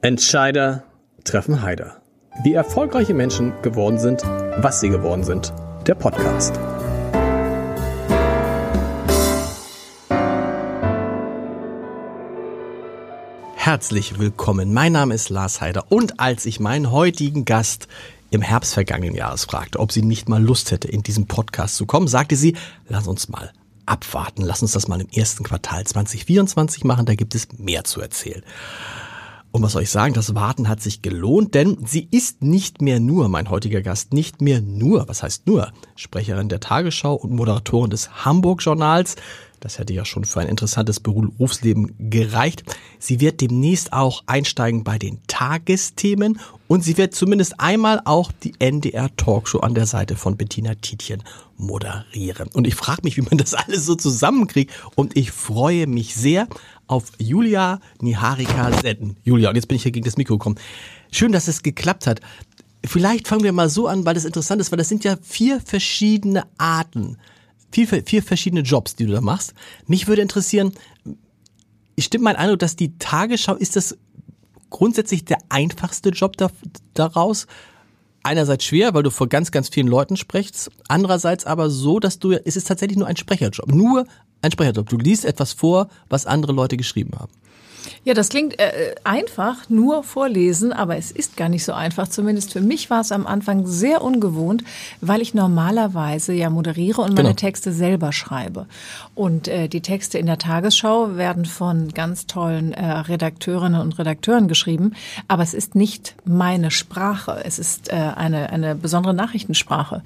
Entscheider treffen Heider. Wie erfolgreiche Menschen geworden sind, was sie geworden sind. Der Podcast. Herzlich willkommen. Mein Name ist Lars Heider und als ich meinen heutigen Gast im Herbst vergangenen Jahres fragte, ob sie nicht mal Lust hätte, in diesem Podcast zu kommen, sagte sie, lass uns mal abwarten. Lass uns das mal im ersten Quartal 2024 machen, da gibt es mehr zu erzählen. Und was soll ich sagen, das Warten hat sich gelohnt, denn sie ist nicht mehr nur, mein heutiger Gast, nicht mehr nur, was heißt nur, Sprecherin der Tagesschau und Moderatorin des Hamburg Journals. Das hätte ja schon für ein interessantes Berufsleben gereicht. Sie wird demnächst auch einsteigen bei den Tagesthemen und sie wird zumindest einmal auch die NDR Talkshow an der Seite von Bettina Tietjen moderieren. Und ich frage mich, wie man das alles so zusammenkriegt und ich freue mich sehr auf Julia Niharika Setten. Julia, und jetzt bin ich hier gegen das Mikro gekommen. Schön, dass es geklappt hat. Vielleicht fangen wir mal so an, weil das interessant ist, weil das sind ja vier verschiedene Arten, vier, vier verschiedene Jobs, die du da machst. Mich würde interessieren, stimmt mein Eindruck, dass die Tagesschau, ist das grundsätzlich der einfachste Job da, daraus? Einerseits schwer, weil du vor ganz, ganz vielen Leuten sprichst. Andererseits aber so, dass du, es ist tatsächlich nur ein Sprecherjob. Nur ein Sprecherjob. Du liest etwas vor, was andere Leute geschrieben haben. Ja, das klingt äh, einfach, nur vorlesen, aber es ist gar nicht so einfach. Zumindest für mich war es am Anfang sehr ungewohnt, weil ich normalerweise ja moderiere und meine genau. Texte selber schreibe. Und äh, die Texte in der Tagesschau werden von ganz tollen äh, Redakteurinnen und Redakteuren geschrieben, aber es ist nicht meine Sprache. Es ist äh, eine, eine besondere Nachrichtensprache.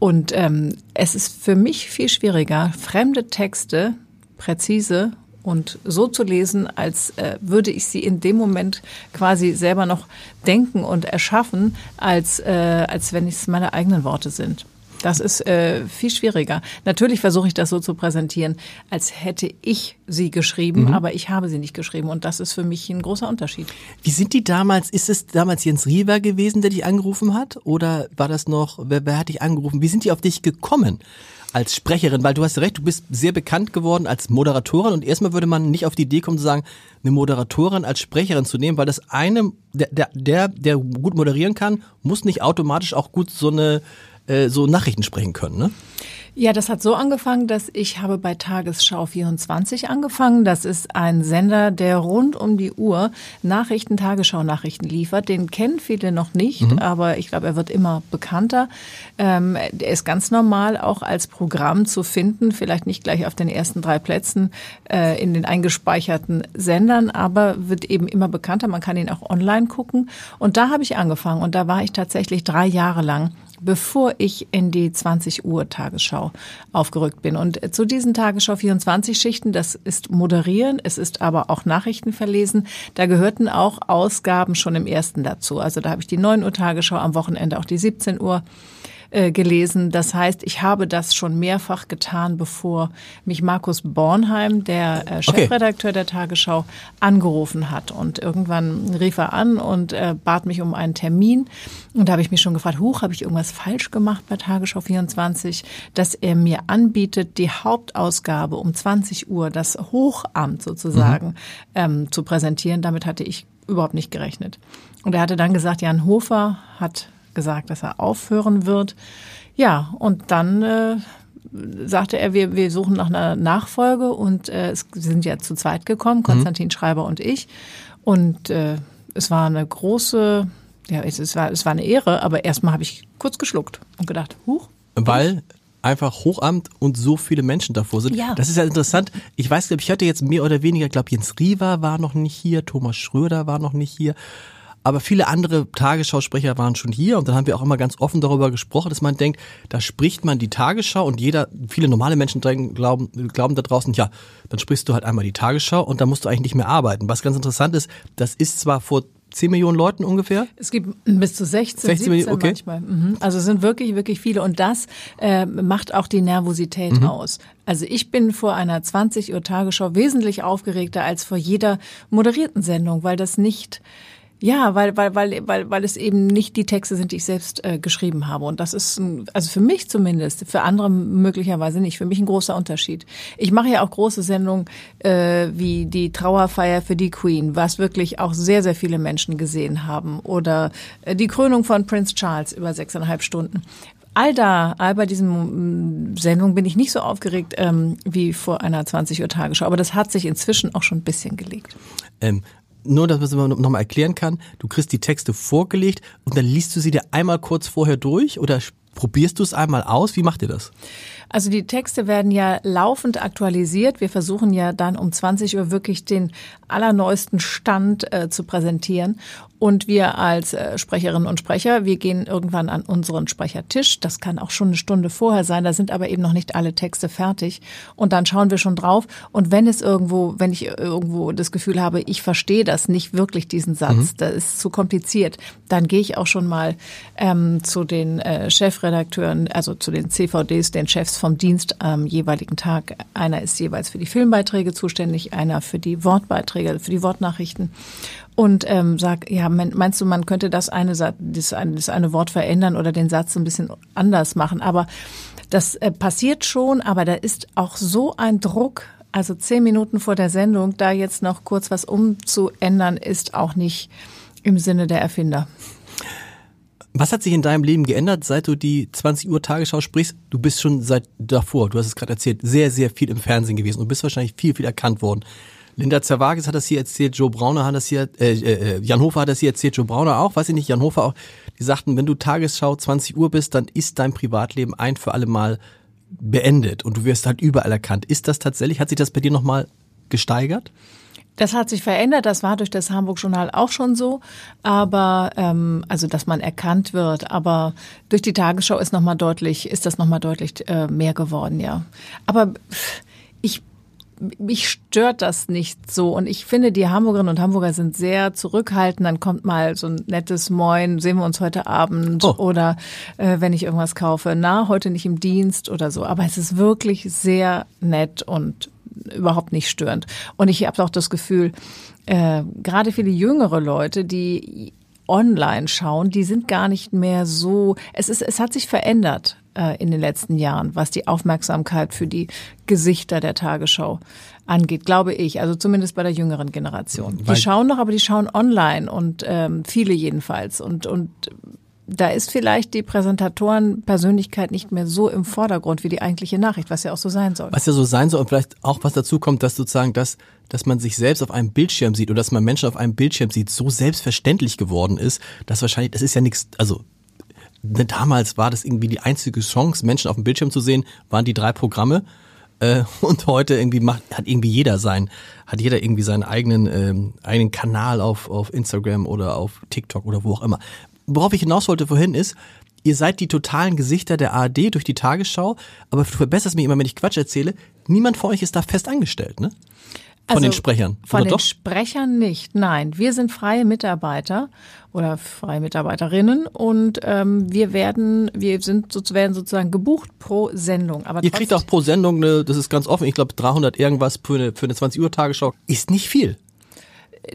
Und ähm, es ist für mich viel schwieriger, fremde Texte präzise und so zu lesen, als äh, würde ich sie in dem Moment quasi selber noch denken und erschaffen, als, äh, als wenn es meine eigenen Worte sind. Das ist äh, viel schwieriger. Natürlich versuche ich das so zu präsentieren, als hätte ich sie geschrieben, mhm. aber ich habe sie nicht geschrieben und das ist für mich ein großer Unterschied. Wie sind die damals, ist es damals Jens Riewer gewesen, der dich angerufen hat oder war das noch, wer, wer hat dich angerufen? Wie sind die auf dich gekommen? Als Sprecherin, weil du hast recht, du bist sehr bekannt geworden als Moderatorin und erstmal würde man nicht auf die Idee kommen zu sagen, eine Moderatorin als Sprecherin zu nehmen, weil das eine, der, der, der, gut moderieren kann, muss nicht automatisch auch gut so eine äh, so Nachrichten sprechen können, ne? Ja, das hat so angefangen, dass ich habe bei Tagesschau 24 angefangen. Das ist ein Sender, der rund um die Uhr Nachrichten, Tagesschau-Nachrichten liefert. Den kennen viele noch nicht, mhm. aber ich glaube, er wird immer bekannter. Ähm, er ist ganz normal auch als Programm zu finden, vielleicht nicht gleich auf den ersten drei Plätzen äh, in den eingespeicherten Sendern, aber wird eben immer bekannter. Man kann ihn auch online gucken. Und da habe ich angefangen und da war ich tatsächlich drei Jahre lang bevor ich in die 20 Uhr Tagesschau aufgerückt bin. Und zu diesen Tagesschau 24 Schichten, das ist moderieren, es ist aber auch Nachrichten verlesen. Da gehörten auch Ausgaben schon im ersten dazu. Also da habe ich die 9 Uhr Tagesschau, am Wochenende auch die 17 Uhr äh, gelesen. Das heißt, ich habe das schon mehrfach getan, bevor mich Markus Bornheim, der äh, Chefredakteur okay. der Tagesschau, angerufen hat. Und irgendwann rief er an und äh, bat mich um einen Termin. Und da habe ich mich schon gefragt, huch, habe ich irgendwas falsch gemacht bei Tagesschau 24, dass er mir anbietet, die Hauptausgabe um 20 Uhr, das Hochamt sozusagen, mhm. ähm, zu präsentieren. Damit hatte ich überhaupt nicht gerechnet. Und er hatte dann gesagt, Jan Hofer hat gesagt, dass er aufhören wird. Ja, und dann äh, sagte er, wir, wir suchen nach einer Nachfolge und äh, es sind ja zu zweit gekommen, mhm. Konstantin mhm. Schreiber und ich. Und äh, es war eine große, ja, es, es, war, es war eine Ehre, aber erstmal habe ich kurz geschluckt und gedacht, huch. Weil einfach Hochamt und so viele Menschen davor sind. Ja. Das ist ja interessant. Ich weiß, glaube ich hatte jetzt mehr oder weniger, glaube Jens Riewer war noch nicht hier, Thomas Schröder war noch nicht hier. Aber viele andere Tagesschausprecher waren schon hier und dann haben wir auch immer ganz offen darüber gesprochen, dass man denkt, da spricht man die Tagesschau und jeder, viele normale Menschen glauben, glauben da draußen, ja, dann sprichst du halt einmal die Tagesschau und dann musst du eigentlich nicht mehr arbeiten. Was ganz interessant ist, das ist zwar vor 10 Millionen Leuten ungefähr? Es gibt bis zu 16, 16 17 okay. manchmal. Mhm. Also es sind wirklich, wirklich viele. Und das äh, macht auch die Nervosität mhm. aus. Also ich bin vor einer 20 Uhr Tagesschau wesentlich aufgeregter als vor jeder moderierten Sendung, weil das nicht Ja, weil, weil, weil, weil, weil es eben nicht die Texte sind, die ich selbst äh, geschrieben habe. Und das ist, ein, also für mich zumindest, für andere möglicherweise nicht, für mich ein großer Unterschied. Ich mache ja auch große Sendungen äh, wie die Trauerfeier für die Queen, was wirklich auch sehr, sehr viele Menschen gesehen haben. Oder äh, die Krönung von Prince Charles über sechseinhalb Stunden. All da, all bei diesen mm, Sendungen bin ich nicht so aufgeregt ähm, wie vor einer 20 Uhr Tagesschau. Aber das hat sich inzwischen auch schon ein bisschen gelegt. Ähm, nur, dass man es nochmal erklären kann, du kriegst die Texte vorgelegt und dann liest du sie dir einmal kurz vorher durch oder probierst du es einmal aus? Wie macht ihr das? Also die Texte werden ja laufend aktualisiert. Wir versuchen ja dann um 20 Uhr wirklich den allerneuesten Stand äh, zu präsentieren. Und wir als äh, Sprecherinnen und Sprecher, wir gehen irgendwann an unseren Sprechertisch. Das kann auch schon eine Stunde vorher sein. Da sind aber eben noch nicht alle Texte fertig. Und dann schauen wir schon drauf. Und wenn es irgendwo, wenn ich irgendwo das Gefühl habe, ich verstehe das nicht wirklich, diesen Satz, mhm. das ist zu kompliziert, dann gehe ich auch schon mal ähm, zu den äh, Chefredakteuren, also zu den CVDs, den Chefs vom Dienst am jeweiligen Tag. Einer ist jeweils für die Filmbeiträge zuständig, einer für die Wortbeiträge, für die Wortnachrichten und ähm, sag, ja, meinst du, man könnte das eine, das eine, das eine Wort verändern oder den Satz ein bisschen anders machen? Aber das äh, passiert schon, aber da ist auch so ein Druck. Also zehn Minuten vor der Sendung, da jetzt noch kurz was umzuändern, ist auch nicht im Sinne der Erfinder. Was hat sich in deinem Leben geändert, seit du die 20 Uhr Tagesschau sprichst? Du bist schon seit davor, du hast es gerade erzählt, sehr, sehr viel im Fernsehen gewesen. Du bist wahrscheinlich viel, viel erkannt worden. Linda Zerwakis hat das hier erzählt, Joe Brauner hat das hier, äh, äh, Jan Hofer hat das hier erzählt, Joe Brauner auch, weiß ich nicht, Jan Hofer auch. Die sagten, wenn du Tagesschau 20 Uhr bist, dann ist dein Privatleben ein für alle Mal beendet und du wirst halt überall erkannt. Ist das tatsächlich, hat sich das bei dir nochmal gesteigert? Das hat sich verändert, das war durch das Hamburg Journal auch schon so, aber ähm, also dass man erkannt wird, aber durch die Tagesschau ist noch mal deutlich, ist das noch mal deutlich äh, mehr geworden, ja. Aber ich mich stört das nicht so. Und ich finde, die Hamburgerinnen und Hamburger sind sehr zurückhaltend. Dann kommt mal so ein nettes Moin, sehen wir uns heute Abend oh. oder äh, wenn ich irgendwas kaufe, na, heute nicht im Dienst oder so. Aber es ist wirklich sehr nett und überhaupt nicht störend. Und ich habe auch das Gefühl, äh, gerade viele jüngere Leute, die online schauen, die sind gar nicht mehr so, es ist, es hat sich verändert äh, in den letzten Jahren, was die Aufmerksamkeit für die Gesichter der Tagesschau angeht, glaube ich. Also zumindest bei der jüngeren Generation. Die schauen noch, aber die schauen online und ähm, viele jedenfalls. Und, und da ist vielleicht die Präsentatorenpersönlichkeit nicht mehr so im Vordergrund wie die eigentliche Nachricht, was ja auch so sein soll. Was ja so sein soll und vielleicht auch was dazu kommt, dass sozusagen das, dass man sich selbst auf einem Bildschirm sieht oder dass man Menschen auf einem Bildschirm sieht, so selbstverständlich geworden ist, dass wahrscheinlich, das ist ja nichts, also ne, damals war das irgendwie die einzige Chance, Menschen auf dem Bildschirm zu sehen, waren die drei Programme. Äh, und heute irgendwie macht, hat irgendwie jeder sein, hat jeder irgendwie seinen eigenen, ähm, eigenen Kanal auf, auf Instagram oder auf TikTok oder wo auch immer worauf ich hinaus wollte vorhin ist, ihr seid die totalen Gesichter der ARD durch die Tagesschau, aber du verbesserst mich immer, wenn ich Quatsch erzähle. Niemand von euch ist da fest angestellt, ne? Von also, den Sprechern. Von oder den doch? Sprechern nicht. Nein, wir sind freie Mitarbeiter oder freie Mitarbeiterinnen und ähm, wir werden, wir sind werden sozusagen gebucht pro Sendung. Aber Ihr kriegt auch pro Sendung, eine, das ist ganz offen, ich glaube 300 irgendwas für eine, für eine 20 Uhr Tagesschau. Ist nicht viel.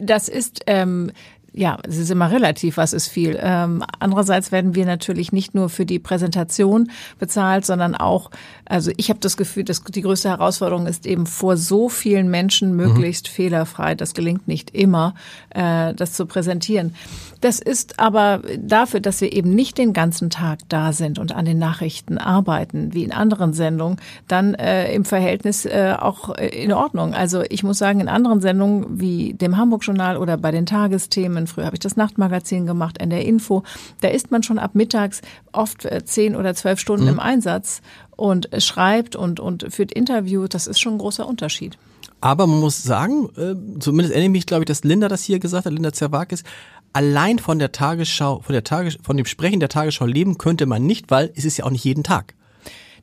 Das ist ähm, ja, es ist immer relativ, was ist viel. Ähm, andererseits werden wir natürlich nicht nur für die Präsentation bezahlt, sondern auch, also ich habe das Gefühl, dass die größte Herausforderung ist eben vor so vielen Menschen möglichst mhm. fehlerfrei, das gelingt nicht immer, äh, das zu präsentieren. Das ist aber dafür, dass wir eben nicht den ganzen Tag da sind und an den Nachrichten arbeiten, wie in anderen Sendungen, dann äh, im Verhältnis äh, auch in Ordnung. Also ich muss sagen, in anderen Sendungen wie dem Hamburg-Journal oder bei den Tagesthemen, früher habe ich das Nachtmagazin gemacht, in der Info, da ist man schon ab mittags oft äh, zehn oder zwölf Stunden mhm. im Einsatz und schreibt und, und führt Interviews. Das ist schon ein großer Unterschied. Aber man muss sagen, äh, zumindest erinnere ich mich, glaube ich, dass Linda das hier gesagt hat, Linda Zerwakis, allein von der Tagesschau, von der Tages, von dem Sprechen der Tagesschau leben könnte man nicht, weil es ist ja auch nicht jeden Tag.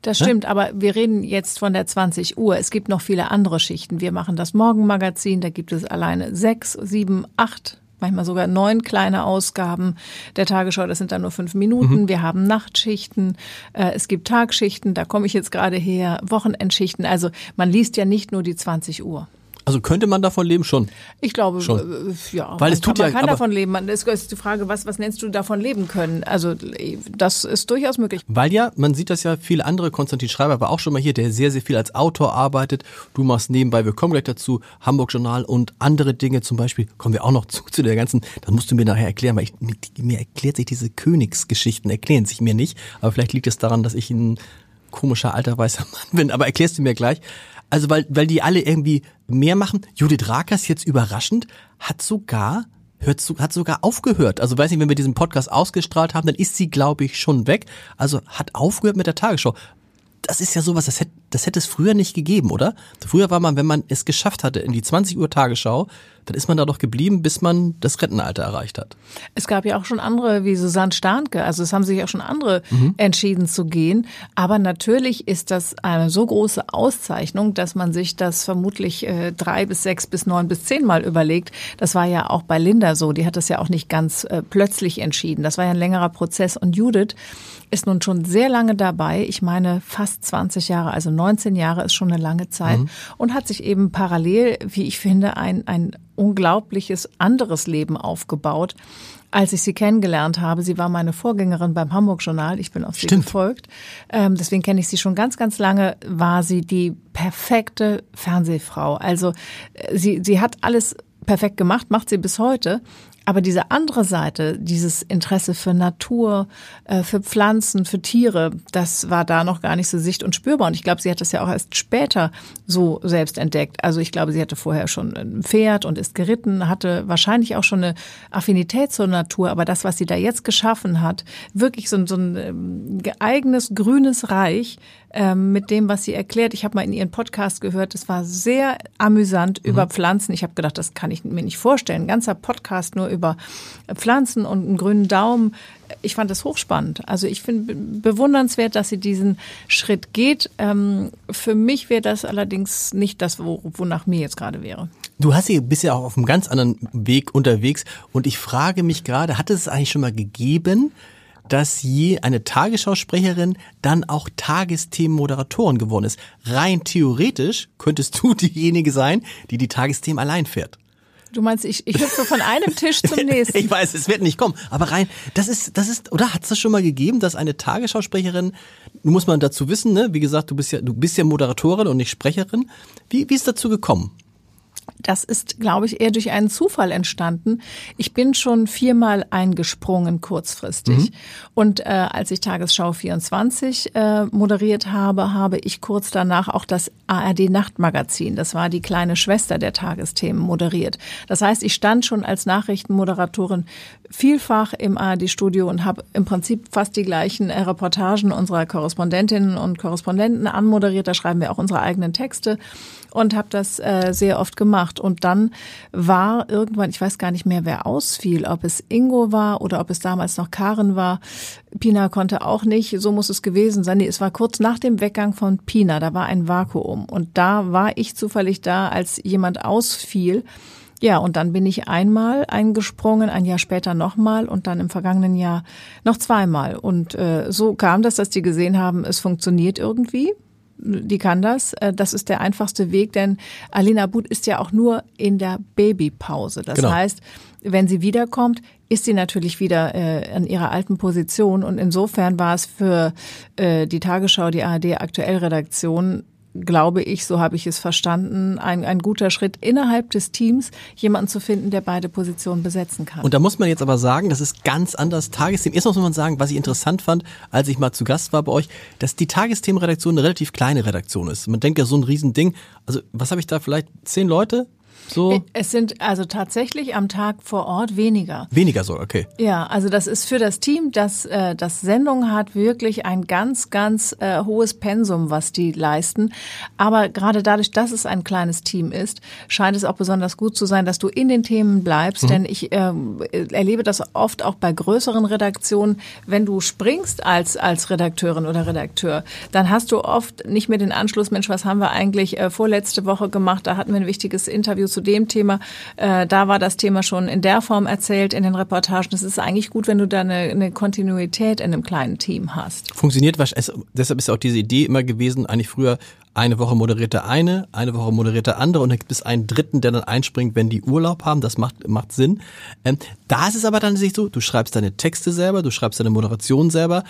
Das stimmt, ne? aber wir reden jetzt von der 20 Uhr. Es gibt noch viele andere Schichten. Wir machen das Morgenmagazin, da gibt es alleine sechs, sieben, acht manchmal sogar neun kleine Ausgaben der Tagesschau. Das sind dann nur fünf Minuten. Mhm. Wir haben Nachtschichten, äh, es gibt Tagschichten, da komme ich jetzt gerade her, Wochenendschichten. Also man liest ja nicht nur die 20 Uhr. Also könnte man davon leben schon? Ich glaube, Schon. äh, ja. Weil es tut kann, man ja- kann davon leben. Man, es ist die Frage, was, was nennst du davon leben können? Also das ist durchaus möglich. Weil ja, man sieht das ja, viele andere, Konstantin Schreiber war auch schon mal hier, der sehr, sehr viel als Autor arbeitet. Du machst nebenbei, wir kommen gleich dazu, Hamburg Journal und andere Dinge zum Beispiel, kommen wir auch noch zu, zu der ganzen, das musst du mir nachher erklären, weil ich, mir erklärt sich diese Königsgeschichten, erklären sich mir nicht, aber vielleicht liegt es daran, dass ich ein komischer alter weißer Mann bin, aber erklärst du mir gleich. Also weil, weil die alle irgendwie mehr machen. Judith Rakers jetzt überraschend hat sogar hört hat sogar aufgehört. Also weiß nicht, wenn wir diesen Podcast ausgestrahlt haben, dann ist sie, glaube ich, schon weg. Also hat aufgehört mit der Tagesschau. Das ist ja sowas, das hätte, das hätte es früher nicht gegeben, oder? Früher war man, wenn man es geschafft hatte in die 20 Uhr Tagesschau, dann ist man da doch geblieben, bis man das Rentenalter erreicht hat. Es gab ja auch schon andere wie Susanne Starnke, also es haben sich auch schon andere entschieden zu gehen. Aber natürlich ist das eine so große Auszeichnung, dass man sich das vermutlich äh, drei bis sechs bis neun bis zehn Mal überlegt. Das war ja auch bei Linda so. Die hat das ja auch nicht ganz äh, plötzlich entschieden. Das war ja ein längerer Prozess. Und Judith ist nun schon sehr lange dabei. Ich meine fast 20 Jahre, also 19 Jahre ist schon eine lange Zeit und hat sich eben parallel, wie ich finde, ein, ein unglaubliches anderes Leben aufgebaut. Als ich sie kennengelernt habe, sie war meine Vorgängerin beim Hamburg Journal, ich bin auf sie Stimmt. gefolgt, ähm, deswegen kenne ich sie schon ganz, ganz lange, war sie die perfekte Fernsehfrau. Also äh, sie, sie hat alles perfekt gemacht, macht sie bis heute. Aber diese andere Seite, dieses Interesse für Natur, äh, für Pflanzen, für Tiere, das war da noch gar nicht so sicht- und spürbar. Und ich glaube, sie hat das ja auch erst später so selbst entdeckt. Also ich glaube, sie hatte vorher schon ein Pferd und ist geritten, hatte wahrscheinlich auch schon eine Affinität zur Natur. Aber das, was sie da jetzt geschaffen hat, wirklich so, ein- so ein ähm, eigenes grünes Reich, ähm, mit dem, was sie erklärt. Ich habe mal in ihren Podcast gehört, es war sehr amüsant über Pflanzen. Ich habe gedacht, das kann ich mir nicht vorstellen. Ein ganzer Podcast nur über Pflanzen und einen grünen Daumen. Ich fand das hochspannend. Also ich finde be- bewundernswert, dass sie diesen Schritt geht. Ähm, für mich wäre das allerdings nicht das, wo, wonach mir jetzt gerade wäre. Du hast hier bist ja auch auf einem ganz anderen Weg unterwegs und ich frage mich gerade, hat es eigentlich schon mal gegeben, dass je eine Tagesschausprecherin dann auch Tagesthemenmoderatorin geworden ist? Rein theoretisch könntest du diejenige sein, die die Tagesthemen allein fährt. Du meinst, ich, ich hüpfe von einem Tisch zum nächsten. Ich weiß, es wird nicht kommen, aber rein, das ist, das ist, oder hat es das schon mal gegeben, dass eine Tagesschausprecherin, nun muss man dazu wissen, ne, wie gesagt, du bist ja, du bist ja Moderatorin und nicht Sprecherin. Wie, wie ist dazu gekommen? Das ist, glaube ich, eher durch einen Zufall entstanden. Ich bin schon viermal eingesprungen kurzfristig. Und äh, als ich Tagesschau 24 äh, moderiert habe, habe ich kurz danach auch das ARD Nachtmagazin, das war die kleine Schwester der Tagesthemen, moderiert. Das heißt, ich stand schon als Nachrichtenmoderatorin vielfach im ARD-Studio und habe im Prinzip fast die gleichen äh, Reportagen unserer Korrespondentinnen und Korrespondenten anmoderiert. Da schreiben wir auch unsere eigenen Texte und habe das äh, sehr oft gemacht. Und dann war irgendwann, ich weiß gar nicht mehr, wer ausfiel, ob es Ingo war oder ob es damals noch Karen war. Pina konnte auch nicht, so muss es gewesen sein. Nee, es war kurz nach dem Weggang von Pina, da war ein Vakuum. Und da war ich zufällig da, als jemand ausfiel. Ja, und dann bin ich einmal eingesprungen, ein Jahr später nochmal und dann im vergangenen Jahr noch zweimal. Und äh, so kam das, dass die gesehen haben, es funktioniert irgendwie. Die kann das. Äh, Das ist der einfachste Weg, denn Alina But ist ja auch nur in der Babypause. Das Genau. heißt, wenn sie wiederkommt, ist sie natürlich wieder äh, an ihrer alten Position. Und insofern war es für äh, die Tagesschau, die ARD Aktuellredaktion, glaube ich, so habe ich es verstanden, ein, ein guter Schritt innerhalb des Teams, jemanden zu finden, der beide Positionen besetzen kann. Und da muss man jetzt aber sagen, das ist ganz anders Tagesthemen. Erstmal muss man sagen, was ich interessant fand, als ich mal zu Gast war bei euch, dass die Tagesthemenredaktion eine relativ kleine Redaktion ist. Man denkt ja so ein Riesending. Also was habe ich da vielleicht zehn Leute? So es sind also tatsächlich am Tag vor Ort weniger. weniger so, okay. Ja, also das ist für das Team, das äh, das Sendung hat, wirklich ein ganz, ganz äh, hohes Pensum, was die leisten. Aber gerade dadurch, dass es ein kleines Team ist, scheint es auch besonders gut zu sein, dass du in den Themen bleibst. Denn ich ähm, erlebe das oft auch bei größeren Redaktionen, wenn du springst als als Redakteurin oder Redakteur, dann hast du oft nicht mehr den Anschluss, Mensch, was haben wir eigentlich äh, vorletzte Woche gemacht? Da hatten wir ein wichtiges Interview, zu dem Thema. Äh, da war das Thema schon in der Form erzählt in den Reportagen. Es ist eigentlich gut, wenn du da eine, eine Kontinuität in einem kleinen Team hast. Funktioniert wahrscheinlich, deshalb ist auch diese Idee immer gewesen, eigentlich früher eine Woche moderiert der eine, eine Woche moderiert der andere und dann gibt es einen dritten, der dann einspringt, wenn die Urlaub haben. Das macht, macht Sinn. Ähm, da ist es aber dann sich so, du schreibst deine Texte selber, du schreibst deine Moderation selber.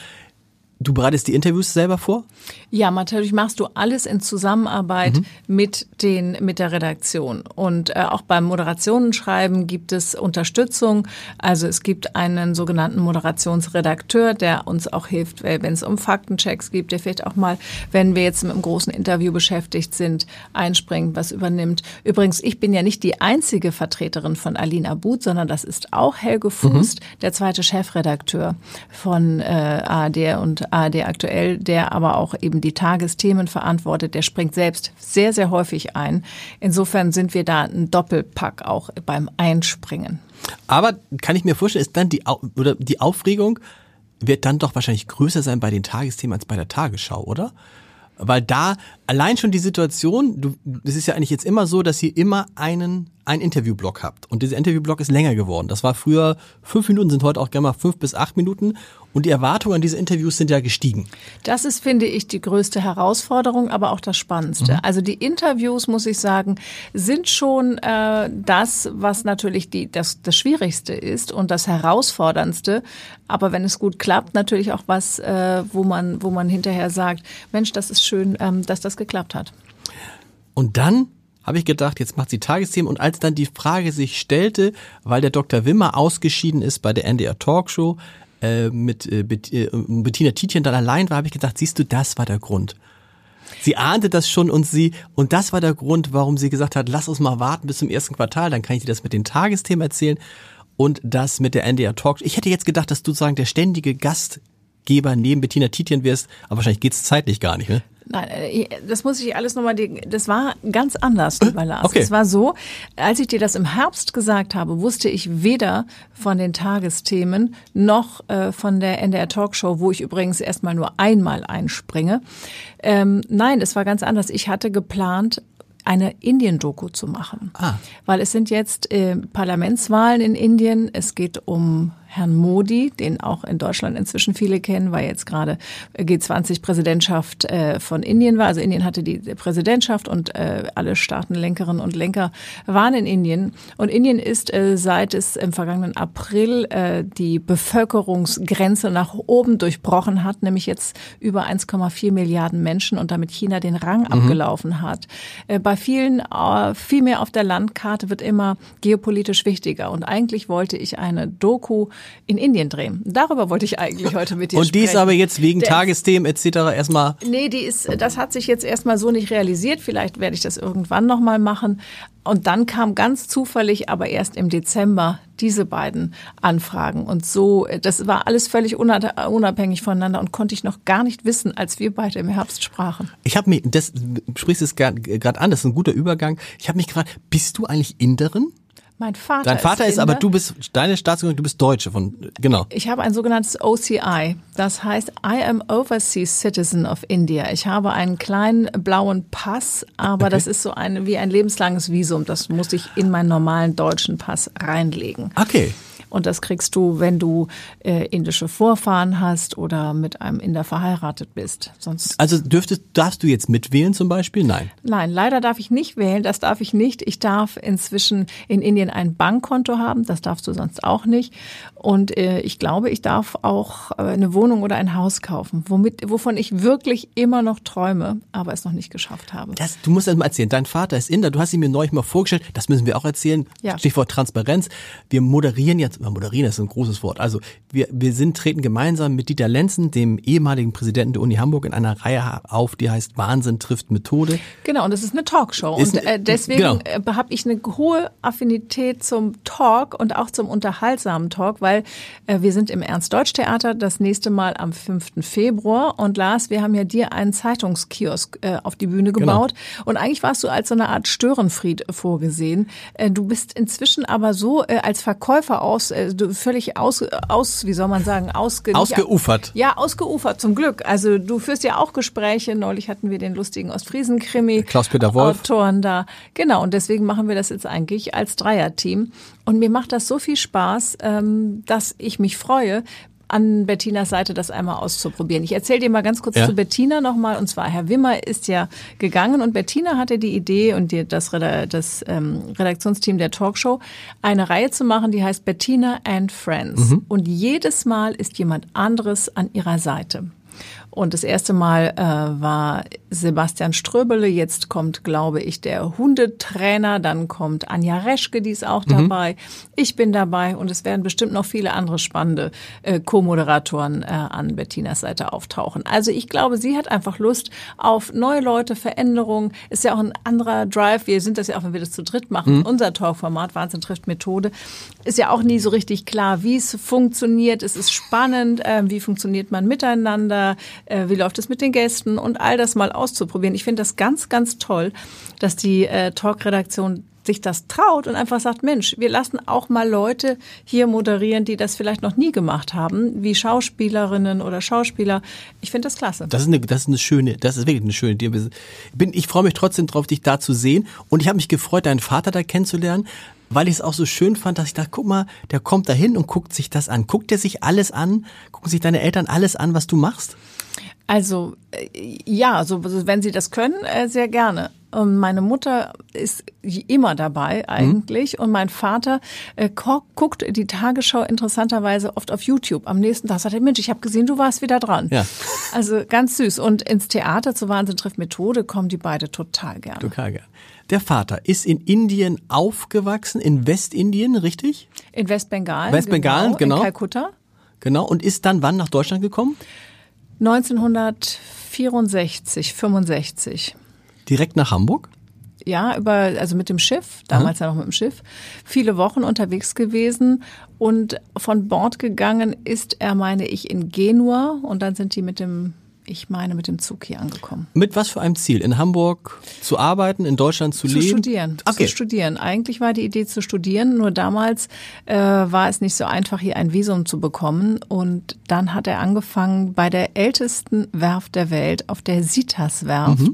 Du bereitest die Interviews selber vor? Ja, natürlich machst du alles in Zusammenarbeit mhm. mit den mit der Redaktion und äh, auch beim Moderationenschreiben gibt es Unterstützung. Also es gibt einen sogenannten Moderationsredakteur, der uns auch hilft, wenn es um Faktenchecks gibt, der vielleicht auch mal, wenn wir jetzt mit einem großen Interview beschäftigt sind, einspringt, was übernimmt. Übrigens, ich bin ja nicht die einzige Vertreterin von Alina But, sondern das ist auch Helge Fußt, mhm. der zweite Chefredakteur von äh, ARD und ARD aktuell, der aber auch eben die Tagesthemen verantwortet, der springt selbst sehr, sehr häufig ein. Insofern sind wir da ein Doppelpack auch beim Einspringen. Aber kann ich mir vorstellen, ist dann die, oder die Aufregung wird dann doch wahrscheinlich größer sein bei den Tagesthemen als bei der Tagesschau, oder? Weil da allein schon die Situation, du, es ist ja eigentlich jetzt immer so, dass ihr immer einen, einen Interviewblock habt. Und dieser Interviewblock ist länger geworden. Das war früher fünf Minuten, sind heute auch gerne mal fünf bis acht Minuten. Und die Erwartungen an diese Interviews sind ja gestiegen. Das ist, finde ich, die größte Herausforderung, aber auch das Spannendste. Mhm. Also die Interviews, muss ich sagen, sind schon äh, das, was natürlich die, das, das Schwierigste ist und das Herausforderndste. Aber wenn es gut klappt, natürlich auch was, äh, wo man, wo man hinterher sagt, Mensch, das ist schön, ähm, dass das geklappt hat. Und dann habe ich gedacht, jetzt macht sie Tagesthemen. Und als dann die Frage sich stellte, weil der Dr. Wimmer ausgeschieden ist bei der NDR Talkshow, äh, mit äh, äh, Bettina Tietjen dann allein war, habe ich gedacht, siehst du, das war der Grund. Sie ahnte das schon und sie, und das war der Grund, warum sie gesagt hat, lass uns mal warten bis zum ersten Quartal, dann kann ich dir das mit den Tagesthemen erzählen und das mit der NDR Talk. Ich hätte jetzt gedacht, dass du sagen, der ständige Gastgeber neben Bettina Tietjen wirst, aber wahrscheinlich geht's zeitlich gar nicht, ne? Nein, äh, das muss ich alles nochmal, das war ganz anders, lieber Lars. Okay. Es war so, als ich dir das im Herbst gesagt habe, wusste ich weder von den Tagesthemen noch äh, von der NDR Talkshow, wo ich übrigens erstmal nur einmal einspringe. Ähm, nein, es war ganz anders. Ich hatte geplant, eine Indien-Doku zu machen. Ah. Weil es sind jetzt äh, Parlamentswahlen in Indien. Es geht um Herrn Modi, den auch in Deutschland inzwischen viele kennen, weil jetzt gerade G20-Präsidentschaft äh, von Indien war. Also Indien hatte die Präsidentschaft und äh, alle Staatenlenkerinnen und Lenker waren in Indien. Und Indien ist, äh, seit es im vergangenen April die Bevölkerungsgrenze nach oben durchbrochen hat, nämlich jetzt über 1,4 Milliarden Menschen und damit China den Rang mhm. abgelaufen hat. bei vielen, viel mehr auf der Landkarte wird immer geopolitisch wichtiger. Und eigentlich wollte ich eine Doku in Indien drehen. Darüber wollte ich eigentlich heute mit dir Und sprechen. die ist aber jetzt wegen Der, Tagesthemen etc. erstmal. Nee, die ist, das hat sich jetzt erstmal so nicht realisiert. Vielleicht werde ich das irgendwann nochmal machen. Und dann kam ganz zufällig, aber erst im Dezember, diese beiden Anfragen. Und so, das war alles völlig unabhängig voneinander und konnte ich noch gar nicht wissen, als wir beide im Herbst sprachen. Ich habe mich, das sprichst es gerade an, das ist ein guter Übergang. Ich habe mich gefragt, bist du eigentlich Inderin? Mein Vater. Dein Vater ist, ist aber du bist deine Staatsbürgerin, du bist Deutsche von genau. Ich habe ein sogenanntes OCI. Das heißt I am Overseas Citizen of India. Ich habe einen kleinen blauen Pass, aber okay. das ist so ein wie ein lebenslanges Visum. Das muss ich in meinen normalen deutschen Pass reinlegen. Okay. Und das kriegst du, wenn du äh, indische Vorfahren hast oder mit einem Inder verheiratet bist. Sonst also dürftest, darfst du jetzt mitwählen zum Beispiel? Nein. Nein, leider darf ich nicht wählen. Das darf ich nicht. Ich darf inzwischen in Indien ein Bankkonto haben. Das darfst du sonst auch nicht. Und äh, ich glaube, ich darf auch äh, eine Wohnung oder ein Haus kaufen, womit, wovon ich wirklich immer noch träume, aber es noch nicht geschafft habe. Das, du musst das mal erzählen. Dein Vater ist Inder. Du hast ihn mir neulich mal vorgestellt. Das müssen wir auch erzählen. Ja. Stichwort Transparenz. Wir moderieren jetzt moderieren ist ein großes Wort. Also wir, wir sind, treten gemeinsam mit Dieter Lenzen, dem ehemaligen Präsidenten der Uni Hamburg, in einer Reihe auf, die heißt Wahnsinn trifft Methode. Genau, und das ist eine Talkshow. Ist, und äh, deswegen genau. Äh, habe ich eine hohe Affinität zum Talk und auch zum unterhaltsamen Talk, weil äh, wir sind im Ernst-Deutsch-Theater das nächste Mal am 5. Februar. Und Lars, wir haben ja dir einen Zeitungskiosk äh, auf die Bühne genau. gebaut. Genau. Und eigentlich warst du als so eine Art Störenfried vorgesehen. Äh, du bist inzwischen aber so äh, als Verkäufer aus aus, äh, völlig aus, aus, wie soll man sagen, ausge, Ausgeufert. Ja, ausgeufert, zum Glück. Also du führst ja auch Gespräche. Neulich hatten wir den lustigen Ostfriesen-Krimi. Klaus-Peter Wolf. Autoren da. Genau, und deswegen machen wir das jetzt eigentlich als Dreierteam. Und mir macht das so viel Spaß, ähm, dass ich mich freue, an Bettinas Seite das einmal auszuprobieren. Ich erzähle dir mal ganz kurz Ja. zu Bettina nochmal. Und zwar, Herr Wimmer ist ja gegangen und Bettina hatte die Idee und die, das, das ähm, Redaktionsteam der Talkshow, eine Reihe zu machen, die heißt Bettina and Friends. Und jedes Mal ist jemand anderes an ihrer Seite. Und das erste Mal äh, war Sebastian Ströbele, jetzt kommt, glaube ich, der Hundetrainer, dann kommt Anja Reschke, die ist auch dabei. Ich bin dabei und es werden bestimmt noch viele andere spannende äh, Co-Moderatoren äh, an Bettinas Seite auftauchen. Also ich glaube, sie hat einfach Lust auf neue Leute, Veränderungen. Ist ja auch ein anderer Drive. Wir sind das ja auch, wenn wir das zu dritt machen. Unser Talkformat, Wahnsinn trifft Methode, ist ja auch nie so richtig klar, wie es funktioniert. Es ist spannend, äh, wie funktioniert man miteinander, äh, wie läuft es mit den Gästen und all das mal auszuprobieren. Ich finde das ganz, ganz toll, dass die äh, Talk-Redaktion sich das traut und einfach sagt, Mensch, wir lassen auch mal Leute hier moderieren, die das vielleicht noch nie gemacht haben, wie Schauspielerinnen oder Schauspieler. Ich finde das klasse. Das ist eine, das ist eine schöne, das ist wirklich eine schöne Idee. Bin, ich freue mich trotzdem drauf, dich da zu sehen. Und ich habe mich gefreut, deinen Vater da kennenzulernen, weil ich es auch so schön fand, dass ich dachte, guck mal, der kommt da hin und guckt sich das an. Guckt er sich alles an? Gucken sich deine Eltern alles an, was du machst? Also äh, ja, so wenn Sie das können, äh, sehr gerne. Und meine Mutter ist immer dabei eigentlich und mein Vater äh, guckt die Tagesschau interessanterweise oft auf YouTube. Am nächsten Tag sagt er, Mensch, ich habe gesehen, du warst wieder dran. Ja. Also ganz süß. Und ins Theater zu Wahnsinn trifft Methode kommen die beide total gerne. Total gern. Der Vater ist in Indien aufgewachsen, in Westindien, richtig? In Westbengalen. Westbengalen, genau. In Kalkutta. Genau. Und ist dann wann nach Deutschland gekommen? 1964, 65. Direkt nach Hamburg? Ja, über, also mit dem Schiff, damals ja noch mit dem Schiff, viele Wochen unterwegs gewesen und von Bord gegangen ist er, meine ich, in Genua und dann sind die mit dem, ich meine, mit dem Zug hier angekommen. Mit was für einem Ziel? In Hamburg zu arbeiten, in Deutschland zu, Zu leben? studieren, Okay. zu studieren. Eigentlich war die Idee zu studieren, nur damals äh, war es nicht so einfach, hier ein Visum zu bekommen. Und dann hat er angefangen bei der ältesten Werft der Welt, auf der Sitas-Werft, Mhm.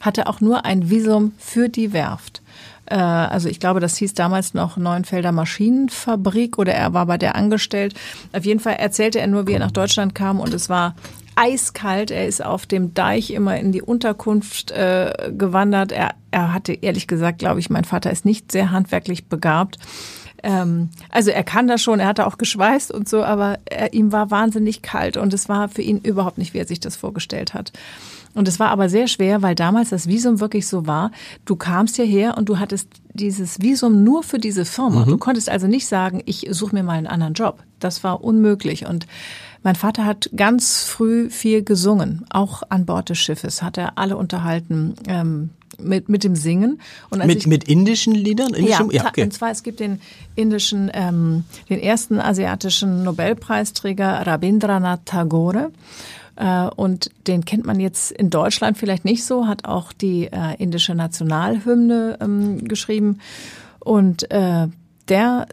hatte auch nur ein Visum für die Werft. Äh, Also ich glaube, das hieß damals noch Neuenfelder Maschinenfabrik oder er war bei der angestellt. Auf jeden Fall erzählte er nur, wie er nach Deutschland kam und es war eiskalt. Er ist auf dem Deich immer in die Unterkunft äh, gewandert. Er, er hatte ehrlich gesagt, glaube ich, mein Vater ist nicht sehr handwerklich begabt. Ähm, also er kann das schon, er hatte auch geschweißt und so, aber er, ihm war wahnsinnig kalt und es war für ihn überhaupt nicht, wie er sich das vorgestellt hat. Und es war aber sehr schwer, weil damals das Visum wirklich so war. Du kamst hierher und du hattest dieses Visum nur für diese Firma. Du konntest also nicht sagen, ich suche mir mal einen anderen Job. Das war unmöglich. Und mein Vater hat ganz früh viel gesungen, auch an Bord des Schiffes hat er alle unterhalten ähm, mit mit dem Singen. Und Mit, ich- mit indischen Liedern? ja, Indischem? ta- okay. und zwar es gibt den indischen, ähm, den ersten asiatischen Nobelpreisträger Rabindranath Tagore. Äh, und den kennt man jetzt in Deutschland vielleicht nicht so, hat auch die äh, indische Nationalhymne ähm, geschrieben. Und äh, der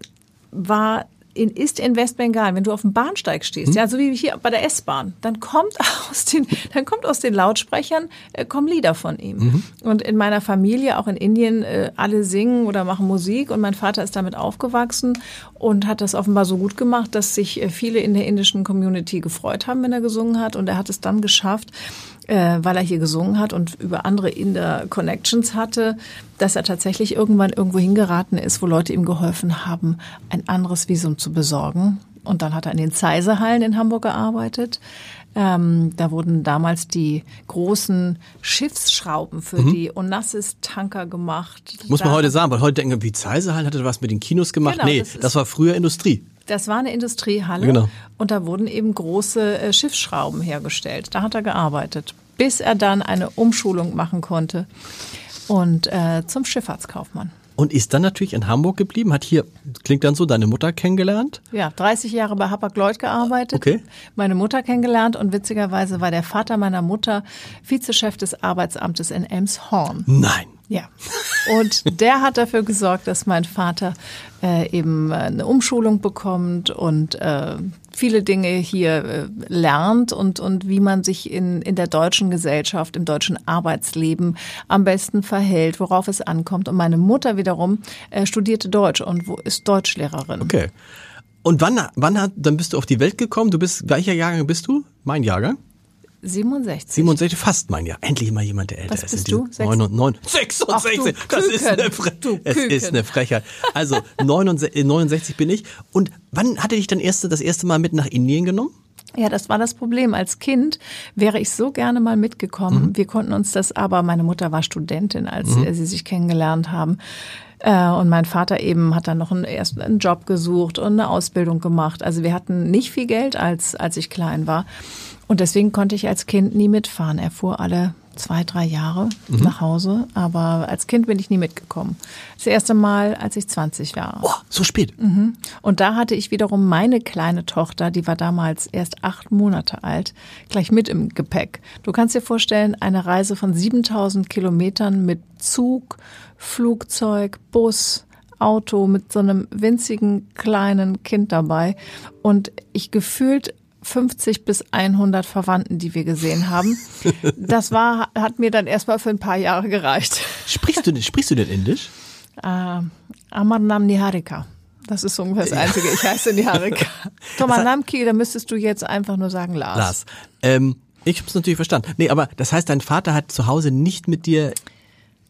war in, ist in Westbengalen, wenn du auf dem Bahnsteig stehst, ja, so wie hier bei der S-Bahn, dann kommt aus den, dann kommt aus den Lautsprechern, äh, kommen Lieder von ihm. Und in meiner Familie, auch in Indien, äh, alle singen oder machen Musik und mein Vater ist damit aufgewachsen und hat das offenbar so gut gemacht, dass sich äh, viele in der indischen Community gefreut haben, wenn er gesungen hat und er hat es dann geschafft, äh, weil er hier gesungen hat und über andere Inder Connections hatte, dass er tatsächlich irgendwann irgendwo hingeraten ist, wo Leute ihm geholfen haben, ein anderes Visum zu besorgen. Und dann hat er in den Zeisehallen in Hamburg gearbeitet. Ähm, da wurden damals die großen Schiffsschrauben für die Onassis-Tanker gemacht. Mhm. Muss man Da- heute sagen, weil heute denken wir, wie Zeisehallen hatte was mit den Kinos gemacht. Genau, nee, das das, war früher Industrie. Das war eine Industriehalle Genau. und da wurden eben große äh, Schiffsschrauben hergestellt. Da hat er gearbeitet, bis er dann eine Umschulung machen konnte und äh, zum Schifffahrtskaufmann. Und ist dann natürlich in Hamburg geblieben, hat hier, klingt dann so, deine Mutter kennengelernt. Ja, 30 Jahre bei Hapag-Lloyd gearbeitet, Okay. meine Mutter kennengelernt und witzigerweise war der Vater meiner Mutter Vizechef des Arbeitsamtes in Elmshorn. Nein. Ja. Und der hat dafür gesorgt, dass mein Vater äh, eben eine Umschulung bekommt und äh, viele Dinge hier äh, lernt und, und wie man sich in, in der deutschen Gesellschaft, im deutschen Arbeitsleben am besten verhält, worauf es ankommt. Und meine Mutter wiederum äh, studierte Deutsch und wo ist Deutschlehrerin. Okay. Und wann, wann hat, dann bist du auf die Welt gekommen? Du bist, welcher Jahrgang bist du? Mein Jahrgang? 67. 67, fast mein Jahr. Endlich mal jemand, der älter Was ist. bist du? diesem 9 und 9. 66! Ach, das ist eine, Fre Du es Küken. ist eine Frechheit. Also 69, 69 bin ich. Und wann hatte dich dann erste, das erste Mal mit nach Indien genommen? Ja, das war das Problem. Als Kind wäre ich so gerne mal mitgekommen. Wir konnten uns das aber, meine Mutter war Studentin, als äh, sie sich kennengelernt haben. Äh, Und mein Vater eben hat dann noch einen, erst einen Job gesucht und eine Ausbildung gemacht. Also wir hatten nicht viel Geld, als, als ich klein war. Und deswegen konnte ich als Kind nie mitfahren. Er fuhr alle zwei, drei Jahre nach Hause. Aber als Kind bin ich nie mitgekommen. Das erste Mal, als ich 20 war. Boah, so spät. Und da hatte ich wiederum meine kleine Tochter, die war damals erst acht Monate alt, gleich mit im Gepäck. Du kannst dir vorstellen, eine Reise von 7000 Kilometern mit Zug, Flugzeug, Bus, Auto mit so einem winzigen kleinen Kind dabei und ich gefühlt 50 bis 100 Verwandten, die wir gesehen haben. Das war, hat mir dann erstmal für ein paar Jahre gereicht. Sprichst du, sprichst du denn Indisch? Äh, Amarnam Niharika. Das ist ungefähr das Einzige. Ich heiße Niharika. Thomas Namki, da müsstest du jetzt einfach nur sagen Lars. Lars. Ähm, ich hab's natürlich verstanden. Nee, aber das heißt, dein Vater hat zu Hause nicht mit dir.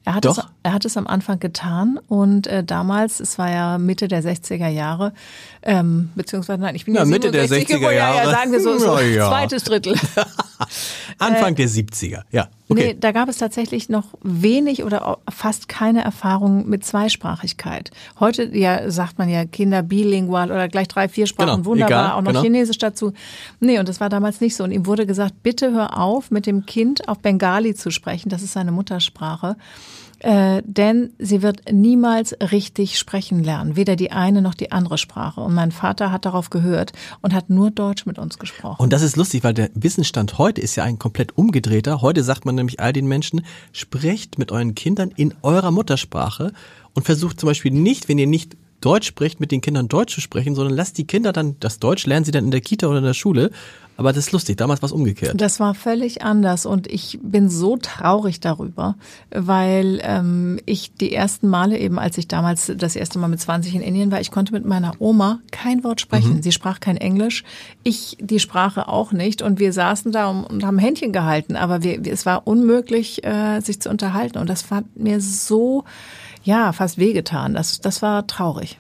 Er hat, Doch. Es, er hat es am Anfang getan und äh, damals, es war ja Mitte der 60er Jahre, ähm, beziehungsweise nein, ich bin Ja, ja, Mitte der 67 60er geboren, Ja, ja, Jahre. sagen wir so, so ja. zweites Drittel. Anfang der 70er. Ja, okay. Nee, da gab es tatsächlich noch wenig oder fast keine Erfahrung mit Zweisprachigkeit. Heute ja sagt man ja Kinder bilingual oder gleich drei, vier Sprachen Genau, wunderbar, egal, auch noch genau. Chinesisch dazu. Nee, und das war damals nicht so. Und ihm wurde gesagt, bitte hör auf, mit dem Kind auf Bengali zu sprechen. Das ist seine Muttersprache. Äh, denn sie wird niemals richtig sprechen lernen, weder die eine noch die andere Sprache. Und mein Vater hat darauf gehört und hat nur Deutsch mit uns gesprochen. Und das ist lustig, weil der Wissensstand heute ist ja ein komplett umgedrehter. Heute sagt man nämlich all den Menschen, sprecht mit euren Kindern in eurer Muttersprache und versucht zum Beispiel nicht, wenn ihr nicht Deutsch spricht, mit den Kindern Deutsch zu sprechen, sondern lasst die Kinder dann das Deutsch, lernen sie dann in der Kita oder in der Schule. Aber das ist lustig, damals war es umgekehrt. Das war völlig anders und ich bin so traurig darüber, weil ähm, ich die ersten Male eben, als ich damals das erste Mal mit 20 in Indien war, ich konnte mit meiner Oma kein Wort sprechen. Sie sprach kein Englisch, ich die Sprache auch nicht und wir saßen da und, haben Händchen gehalten, aber wir, es war unmöglich, äh, sich zu unterhalten und das hat mir so, ja, fast wehgetan. Das, das war traurig.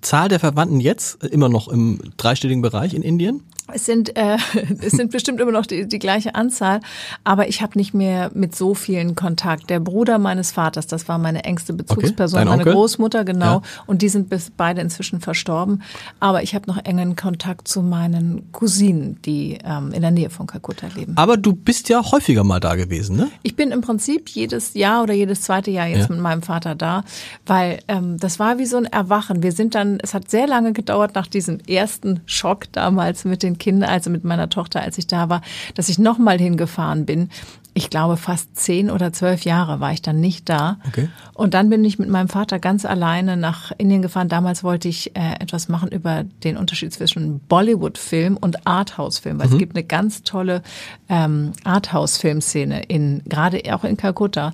Zahl der Verwandten jetzt immer noch im dreistelligen Bereich in Indien? Es sind, äh, es sind bestimmt immer noch die, die gleiche Anzahl, aber ich habe nicht mehr mit so vielen Kontakt. Der Bruder meines Vaters, das war meine engste Bezugsperson, dein meine Onkel? Großmutter, genau. Ja. Und die sind bis beide inzwischen verstorben. Aber ich habe noch engen Kontakt zu meinen Cousinen, die ähm, in der Nähe von Kalkutta leben. Aber du bist ja häufiger mal da gewesen, ne? Ich bin im Prinzip jedes Jahr oder jedes zweite Jahr jetzt Ja. mit meinem Vater da, weil ähm, das war wie so ein Erwachen. Wir sind dann, es hat sehr lange gedauert nach diesem ersten Schock damals mit den Kindern, also mit meiner Tochter, als ich da war, dass ich nochmal hingefahren bin. Ich glaube, fast zehn oder zwölf Jahre war ich dann nicht da. Okay. Und dann bin ich mit meinem Vater ganz alleine nach Indien gefahren. Damals wollte ich äh, etwas machen über den Unterschied zwischen Bollywood-Film und Arthouse-Film, weil es gibt eine ganz tolle ähm, Arthouse-Filmszene in gerade auch in Kalkutta.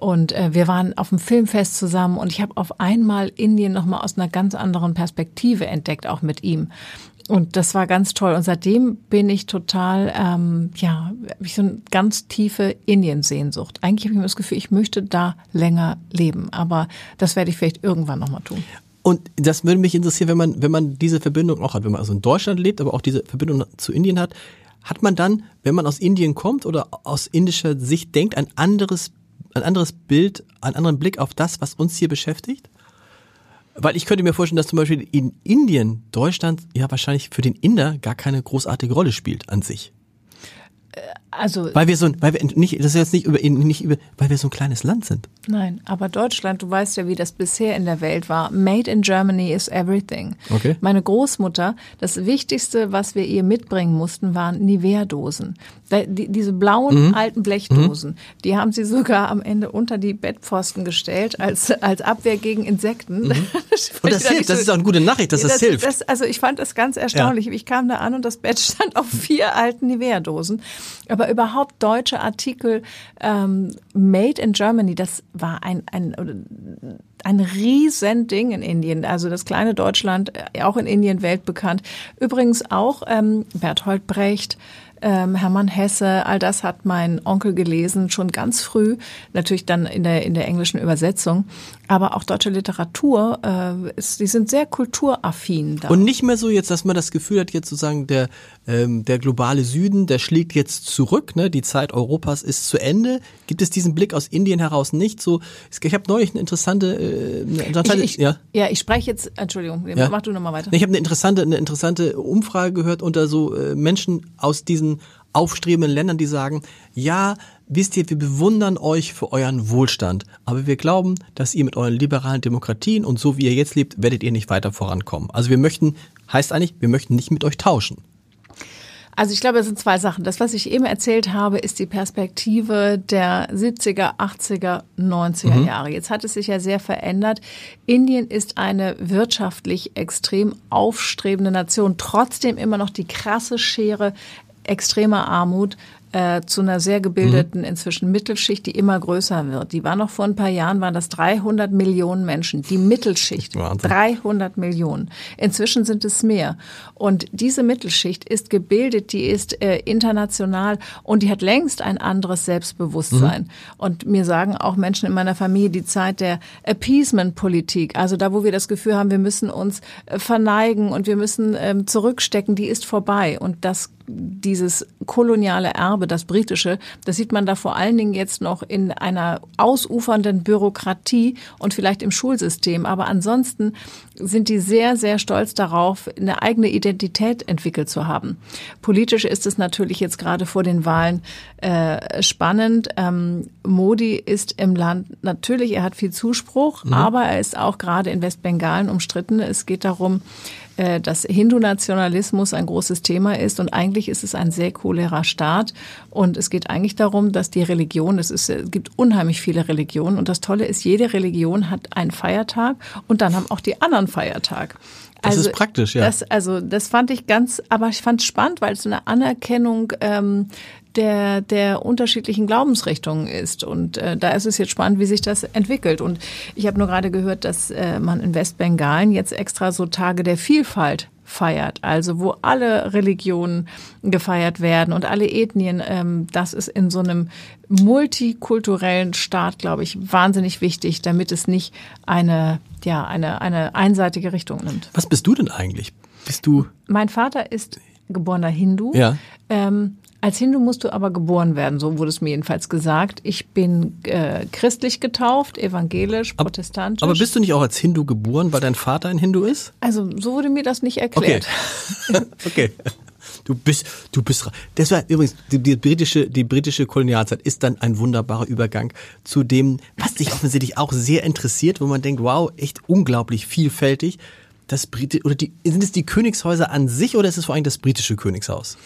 Und äh, wir waren auf dem Filmfest zusammen und ich habe auf einmal Indien noch mal aus einer ganz anderen Perspektive entdeckt, auch mit ihm. Und das war ganz toll. Und seitdem bin ich total, ähm, ja, hab ich so eine ganz tiefe Indien-Sehnsucht. Eigentlich habe ich immer das Gefühl, ich möchte da länger leben. Aber das werde ich vielleicht irgendwann nochmal tun. Und das würde mich interessieren, wenn man, wenn man diese Verbindung auch hat, wenn man also in Deutschland lebt, aber auch diese Verbindung zu Indien hat, hat man dann, wenn man aus Indien kommt oder aus indischer Sicht denkt, ein anderes, ein anderes Bild, einen anderen Blick auf das, was uns hier beschäftigt? Weil ich könnte mir vorstellen, dass zum Beispiel in Indien Deutschland ja wahrscheinlich für den Inder gar keine großartige Rolle spielt an sich. Also Weil wir so, ein- weil wir nicht, das ist jetzt nicht über, nicht über, weil wir so ein kleines Land sind. Nein, aber Deutschland, du weißt ja, wie das bisher in der Welt war. Made in Germany is everything. Okay. Meine Großmutter, das Wichtigste, was wir ihr mitbringen mussten, waren Nivea-Dosen. Da- Die, diese blauen Mhm. alten Blechdosen, die haben sie sogar am Ende unter die Bettpfosten gestellt als, als Abwehr gegen Insekten. Mhm. Und das hilft, das ist auch eine gute Nachricht, dass das, hilft. Das, also ich fand das ganz erstaunlich. Ich kam da an und das Bett stand auf vier alten Nivea-Dosen. Aber überhaupt deutsche Artikel ähm, Made in Germany, das war ein, ein, ein Riesending in Indien. Also das kleine Deutschland, äh, auch in Indien weltbekannt. Übrigens auch ähm, Berthold Brecht, ähm, Hermann Hesse, all das hat mein Onkel gelesen, schon ganz früh, natürlich dann in der, in der englischen Übersetzung. Aber auch deutsche Literatur, äh, ist, die sind sehr kulturaffin da. Und nicht mehr so jetzt, dass man das Gefühl hat, jetzt sozusagen der, ähm, der globale Süden, der schlägt jetzt zurück, ne? die Zeit Europas ist zu Ende. Gibt es diesen Blick aus Indien heraus nicht so? Ich habe neulich eine interessante, äh, eine interessante ich, ich, ja. ja, ich spreche jetzt, Entschuldigung, Ja. mach du nochmal weiter. Ich habe eine interessante, eine interessante Umfrage gehört unter so äh, Menschen aus diesen aufstrebenden Ländern, die sagen, ja, wisst ihr, wir bewundern euch für euren Wohlstand, aber wir glauben, dass ihr mit euren liberalen Demokratien und so wie ihr jetzt lebt, werdet ihr nicht weiter vorankommen. Also wir möchten, heißt eigentlich, wir möchten nicht mit euch tauschen. Also ich glaube, es sind zwei Sachen. Das, was ich eben erzählt habe, ist die Perspektive der 70er, 80er, 90er Jahre. Jetzt hat es sich ja sehr verändert. Indien ist eine wirtschaftlich extrem aufstrebende Nation, trotzdem immer noch die krasse Schere extremer Armut äh, zu einer sehr gebildeten inzwischen Mittelschicht, die immer größer wird. Die war noch vor ein paar Jahren, waren das 300 Millionen Menschen, die Mittelschicht. Wahnsinn. 300 Millionen. Inzwischen sind es mehr. Und diese Mittelschicht ist gebildet, die ist äh, international und die hat längst ein anderes Selbstbewusstsein. Und mir sagen auch Menschen in meiner Familie, die Zeit der Appeasement-Politik, also da, wo wir das Gefühl haben, wir müssen uns äh, verneigen und wir müssen ähm, zurückstecken, die ist vorbei. Und das dieses koloniale Erbe, das britische, das sieht man da vor allen Dingen jetzt noch in einer ausufernden Bürokratie und vielleicht im Schulsystem. Aber ansonsten sind die sehr, sehr stolz darauf, eine eigene Identität entwickelt zu haben. Politisch ist es natürlich jetzt gerade vor den Wahlen äh, spannend. Ähm, Modi ist im Land natürlich, er hat viel Zuspruch, aber er ist auch gerade in Westbengalen umstritten. Es geht darum, dass Hindu-Nationalismus ein großes Thema ist und eigentlich ist es ein säkularer Staat und es geht eigentlich darum, dass die Religion, es, ist, es gibt unheimlich viele Religionen und das Tolle ist, jede Religion hat einen Feiertag und dann haben auch die anderen Feiertag. Das ist praktisch, ja. Das, also das fand ich ganz, aber ich fand es spannend, weil es so eine Anerkennung ähm, der, der unterschiedlichen Glaubensrichtungen ist. Und äh, da ist es jetzt spannend, wie sich das entwickelt. Und ich habe nur gerade gehört, dass äh, man in Westbengalen jetzt extra so Tage der Vielfalt feiert, also wo alle Religionen gefeiert werden und alle Ethnien. Ähm, das ist in so einem multikulturellen Staat, glaube ich, wahnsinnig wichtig, damit es nicht eine, ja, eine, eine einseitige Richtung nimmt. Was bist du denn eigentlich? Bist du, Mein Vater ist geborener Hindu. ja, Ähm, als Hindu musst du aber geboren werden, so wurde es mir jedenfalls gesagt. Ich bin äh, christlich getauft, evangelisch, protestantisch. aber bist du nicht auch als Hindu geboren, weil dein Vater ein Hindu ist? also so wurde mir das nicht Okay. erklärt. okay. Du bist, du bist. Das war übrigens die, die britische, die britische Kolonialzeit ist dann ein wunderbarer Übergang zu dem, was dich offensichtlich auch sehr interessiert, wo man denkt, wow, echt unglaublich vielfältig. Das Brite oder die sind es die Königshäuser an sich oder ist es vor allem das britische Königshaus?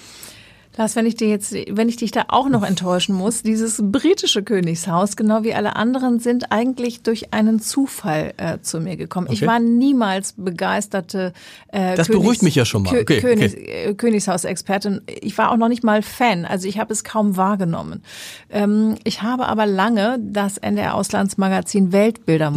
Lars, wenn ich dir jetzt, wenn ich dich da auch noch enttäuschen muss, dieses britische Königshaus, genau wie alle anderen, sind eigentlich durch einen Zufall äh, zu mir gekommen. Ich Okay. war niemals begeisterte äh, Das beruhigt mich ja schon mal. Okay, Königs, okay. äh, Königshausexpertin. Ich war auch noch nicht mal Fan, also ich habe es kaum wahrgenommen. Ähm, ich habe aber lange das NDR Auslandsmagazin Weltbilder Mhm.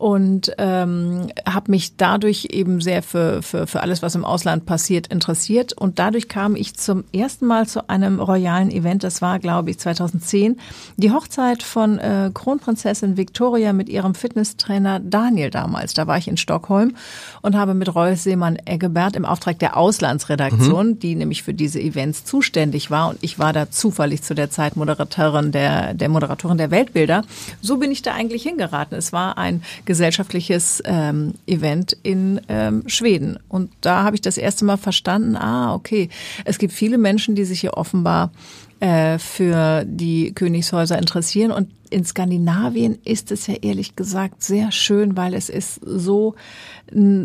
Und ähm, habe mich dadurch eben sehr für, für, für alles, was im Ausland passiert, interessiert. Und dadurch kam ich zum ersten Mal zu einem royalen Event. Das war, glaube ich, 2010. Die Hochzeit von äh, Kronprinzessin Victoria mit ihrem Fitnesstrainer Daniel damals. Da war ich in Stockholm und habe mit Rolf Seemann Eggebert im Auftrag der Auslandsredaktion, die nämlich für diese Events zuständig war. Und ich war da zufällig zu der Zeit Moderatorin der, der Moderatorin der Weltbilder. So bin ich da eigentlich hingeraten. Es war ein gesellschaftliches ähm, Event in ähm, Schweden. Und da habe ich das erste Mal verstanden, ah, okay, es gibt viele Menschen, die sich hier offenbar äh, für die Königshäuser interessieren. Und in Skandinavien ist es ja ehrlich gesagt sehr schön, weil es ist so,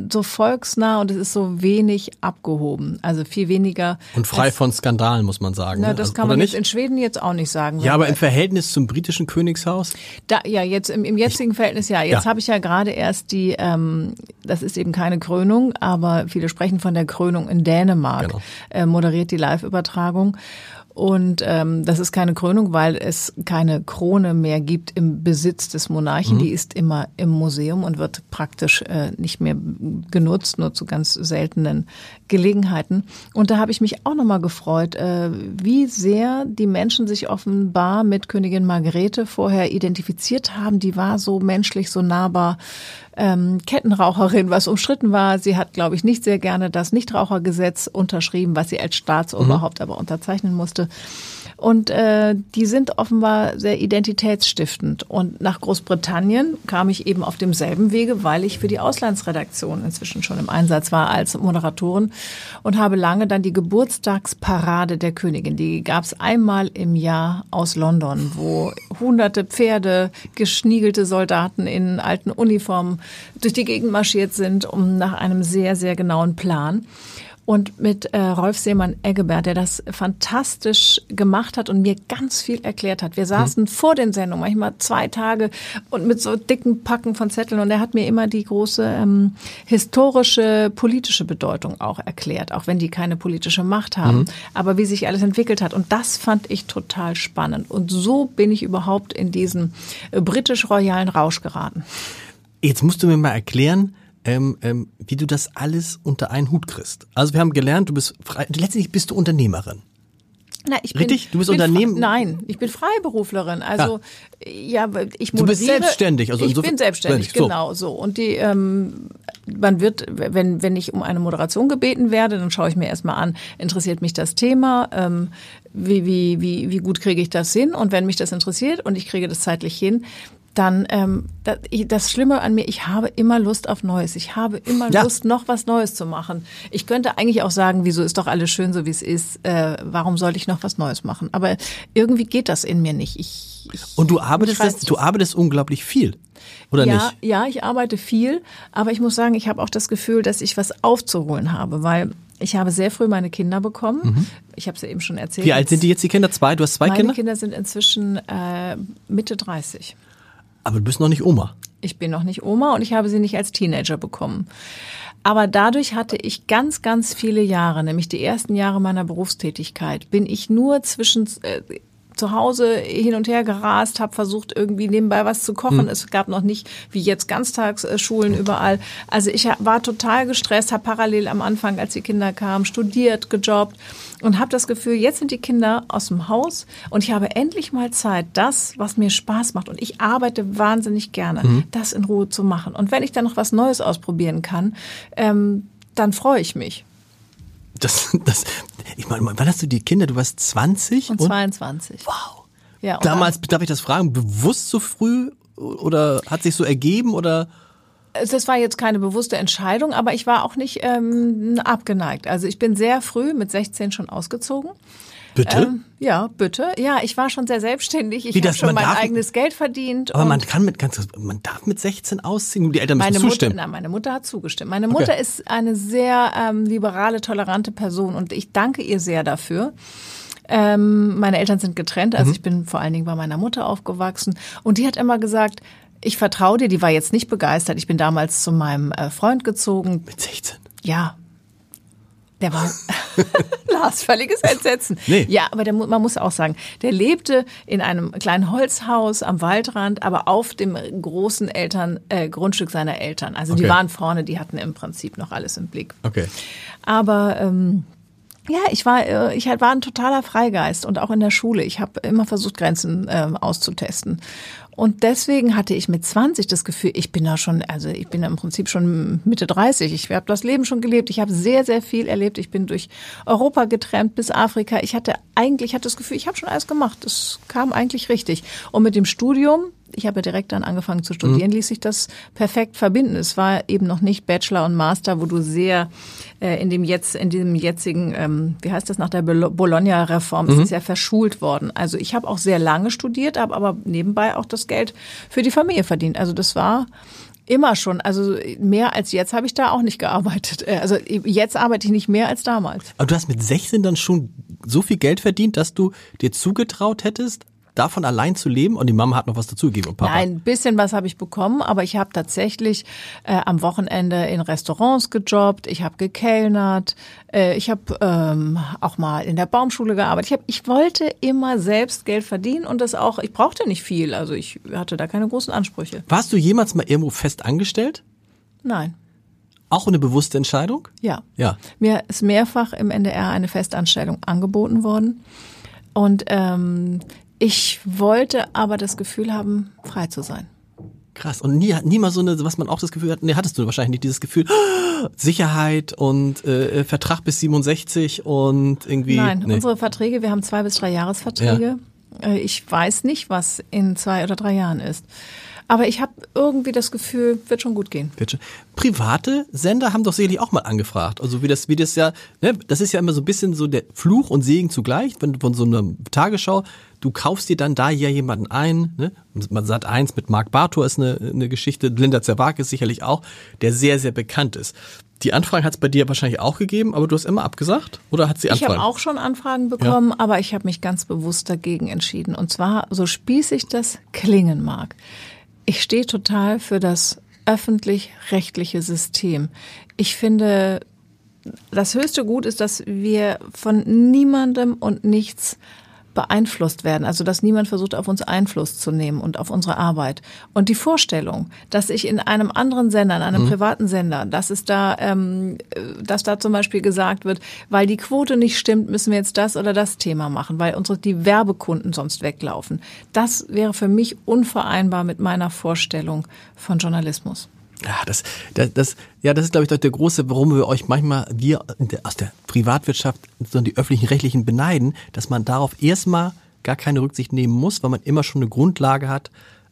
so volksnah und es ist so wenig abgehoben. Also viel weniger. Und frei von Skandalen, muss man sagen. Na, ne? das Also- kann man nicht? jetzt in Schweden jetzt auch nicht sagen. Ja, aber im Verhältnis zum britischen Königshaus? Da, ja, jetzt im, im jetzigen Verhältnis ja. Jetzt Ja. habe ich ja gerade erst die, ähm, das ist eben keine Krönung, aber viele sprechen von der Krönung in Dänemark, Genau. äh, moderiert die Live-Übertragung. Und ähm, das ist keine Krönung, weil es keine Krone mehr gibt im Besitz des Monarchen. Die ist immer im Museum und wird praktisch äh, nicht mehr genutzt, nur zu ganz seltenen Gelegenheiten. Und da habe ich mich auch nochmal gefreut, äh, wie sehr die Menschen sich offenbar mit Königin Margrethe vorher identifiziert haben. Die war so menschlich, so nahbar. Ähm, Kettenraucherin, was umstritten war. Sie hat, glaube ich, nicht sehr gerne das Nichtrauchergesetz unterschrieben, was sie als Staatsoberhaupt aber unterzeichnen musste. Und äh, die sind offenbar sehr identitätsstiftend. Und nach Großbritannien kam ich eben auf demselben Wege, weil ich für die Auslandsredaktion inzwischen schon im Einsatz war als Moderatorin und habe lange dann die Geburtstagsparade der Königin. Die gab es einmal im Jahr aus London, wo hunderte Pferde, geschniegelte Soldaten in alten Uniformen durch die Gegend marschiert sind, um nach einem sehr, sehr genauen Plan. Und mit äh, Rolf Seemann-Eggebert, der das fantastisch gemacht hat und mir ganz viel erklärt hat. Wir saßen vor den Sendungen, manchmal zwei Tage und mit so dicken Packen von Zetteln. Und er hat mir immer die große ähm, historische, politische Bedeutung auch erklärt, auch wenn die keine politische Macht haben. Aber wie sich alles entwickelt hat. Und das fand ich total spannend. Und so bin ich überhaupt in diesen äh, britisch-royalen Rausch geraten. Jetzt musst du mir mal erklären, ähm, ähm, wie du das alles unter einen Hut kriegst. Also wir haben gelernt, du bist frei, letztendlich bist du Unternehmerin. Na, ich Richtig? Bin, Du bist Unternehmen- Nein, ich bin Freiberuflerin. Also ja, ich Du bist moderiere- selbstständig, also ich bin selbstständig, so. genau so. Und die, ähm, man wird, wenn wenn ich um eine Moderation gebeten werde, dann schaue ich mir erstmal an, interessiert mich das Thema, ähm, wie wie wie wie gut kriege ich das hin? Und wenn mich das interessiert und ich kriege das zeitlich hin, dann ähm, das, Schlimme an mir, ich habe immer Lust auf Neues. Ich habe immer Ja. Lust, noch was Neues zu machen. Ich könnte eigentlich auch sagen, wieso ist doch alles schön, so wie es ist. Äh, warum sollte ich noch was Neues machen? Aber irgendwie geht das in mir nicht. Ich, ich Und du arbeitest, das, du arbeitest unglaublich viel. Oder ja, nicht? Ja, ich arbeite viel, aber ich muss sagen, ich habe auch das Gefühl, dass ich was aufzuholen habe, weil ich habe sehr früh meine Kinder bekommen. Ich habe es ja eben schon erzählt. Mhm. Wie alt sind die jetzt, die Kinder? Zwei? Du hast zwei Meine Kinder? Kinder sind inzwischen äh, Mitte 30. Aber du bist noch nicht Oma. Ich bin noch nicht Oma und ich habe sie nicht als Teenager bekommen. Aber dadurch hatte ich ganz, ganz viele Jahre, nämlich die ersten Jahre meiner Berufstätigkeit, bin ich nur zwischen äh, zu Hause hin und her gerast, habe versucht irgendwie nebenbei was zu kochen. Es gab noch nicht wie jetzt Ganztagsschulen überall. Also ich war total gestresst, habe parallel am Anfang, als die Kinder kamen, studiert, gejobbt und habe das Gefühl, jetzt sind die Kinder aus dem Haus und ich habe endlich mal Zeit, das, was mir Spaß macht und ich arbeite wahnsinnig gerne, das in Ruhe zu machen. Und wenn ich dann noch was Neues ausprobieren kann, ähm, dann freue ich mich. Das, das, ich meine, wann hast du die Kinder? Du warst 20? Und 22. wow. Ja, und Damals, darf ich das fragen, bewusst so früh oder hat sich so ergeben oder? Das war jetzt keine bewusste Entscheidung, aber ich war auch nicht ähm, abgeneigt. Also ich bin sehr früh mit 16 schon ausgezogen. Bitte? Ähm, ja, bitte. Ja, ich war schon sehr selbstständig. Ich habe schon mein darf- eigenes Geld verdient. Aber man kann mit, ganz, man darf mit 16 ausziehen, die Eltern müssen meine Mutter, zustimmen. na, meine Mutter hat zugestimmt. Meine Mutter Okay. ist eine sehr ähm, liberale, tolerante Person und ich danke ihr sehr dafür. Ähm, meine Eltern sind getrennt, Mhm. also ich bin vor allen Dingen bei meiner Mutter aufgewachsen und die hat immer gesagt, ich vertraue dir, die war jetzt nicht begeistert. Ich bin damals zu meinem äh, Freund gezogen. mit 16. Ja. Der war Lars, völliges Entsetzen. Nee. Ja, aber der, man muss auch sagen, der lebte in einem kleinen Holzhaus am Waldrand, aber auf dem großen Eltern, äh, Grundstück seiner Eltern. Also Okay. die waren vorne, die hatten im Prinzip noch alles im Blick. Okay. Aber ähm, ja, ich war, äh, ich halt war ein totaler Freigeist und auch in der Schule. Ich habe immer versucht, Grenzen ähm, auszutesten. Und deswegen hatte ich mit 20 das Gefühl, ich bin da schon, also ich bin im Prinzip schon Mitte 30. Ich habe das Leben schon gelebt. Ich habe sehr, sehr viel erlebt. Ich bin durch Europa getrennt bis Afrika. Ich hatte eigentlich, hatte das Gefühl, ich habe schon alles gemacht. Das kam eigentlich richtig. Und mit dem Studium, ich habe direkt dann angefangen zu studieren, mhm. ließ sich das perfekt verbinden. Es war eben noch nicht Bachelor und Master, wo du sehr äh, in dem jetzt, in diesem jetzigen, ähm, wie heißt das nach der Bologna-Reform, mhm. ist ja verschult worden. Also ich habe auch sehr lange studiert, habe aber nebenbei auch das Geld für die Familie verdient. Also das war Immer schon. Also mehr als jetzt habe ich da auch nicht gearbeitet. Äh, also jetzt arbeite ich nicht mehr als damals. Aber du hast mit 16 dann schon so viel Geld verdient, dass du dir zugetraut hättest, davon allein zu leben und die Mama hat noch was dazugegeben Papa? Nein, ein bisschen was habe ich bekommen, aber ich habe tatsächlich äh, am Wochenende in Restaurants gejobbt, ich habe gekellnert, äh, ich habe ähm, auch mal in der Baumschule gearbeitet. Ich, hab, ich wollte immer selbst Geld verdienen und das auch, ich brauchte nicht viel, also ich hatte da keine großen Ansprüche. Warst du jemals mal irgendwo fest angestellt? Nein. Auch eine bewusste Entscheidung? Ja. Ja. Mir ist mehrfach im NDR eine Festanstellung angeboten worden. Und ähm, ich wollte aber das Gefühl haben, frei zu sein. Krass. Und nie, nie mal so eine, was man auch das Gefühl hat, nee, hattest du wahrscheinlich nicht dieses Gefühl, Sicherheit und äh, Vertrag bis 67 und irgendwie. Nein, nee. unsere Verträge, wir haben zwei bis drei Jahresverträge. Ja. Äh, ich weiß nicht, was in zwei oder drei Jahren ist. Aber ich habe irgendwie das Gefühl, wird schon gut gehen. Wird schon. Private Sender haben doch sicherlich auch mal angefragt. Also wie das, wie das ja, ne, das ist ja immer so ein bisschen so der Fluch und Segen zugleich, wenn von so einer Tagesschau, du kaufst dir dann da ja jemanden ein, ne? Man sagt eins mit Marc Bartor ist eine, eine Geschichte, Linda Zerwakis sicherlich auch, der sehr, sehr bekannt ist. Die Anfragen hat es bei dir wahrscheinlich auch gegeben, aber du hast immer abgesagt oder hat sie Anfragen? Ich habe auch schon Anfragen bekommen, ja. aber ich habe mich ganz bewusst dagegen entschieden. Und zwar, so spießig das klingen mag. Ich stehe total für das öffentlich-rechtliche System. Ich finde, das höchste Gut ist, dass wir von niemandem und nichts beeinflusst werden. Also dass niemand versucht, auf uns Einfluss zu nehmen und auf unsere Arbeit. Und die Vorstellung, dass ich in einem anderen Sender, in einem mhm. privaten Sender, dass es da, ähm, dass da zum Beispiel gesagt wird, weil die Quote nicht stimmt, müssen wir jetzt das oder das Thema machen, weil unsere die Werbekunden sonst weglaufen. Das wäre für mich unvereinbar mit meiner Vorstellung von Journalismus. Ja, das, das, das, ja, das ist, glaube ich, der große, warum wir euch manchmal, wir aus der Privatwirtschaft, sondern die öffentlichen Rechtlichen beneiden, dass man darauf erstmal gar keine Rücksicht nehmen muss, weil man immer schon eine Grundlage hat,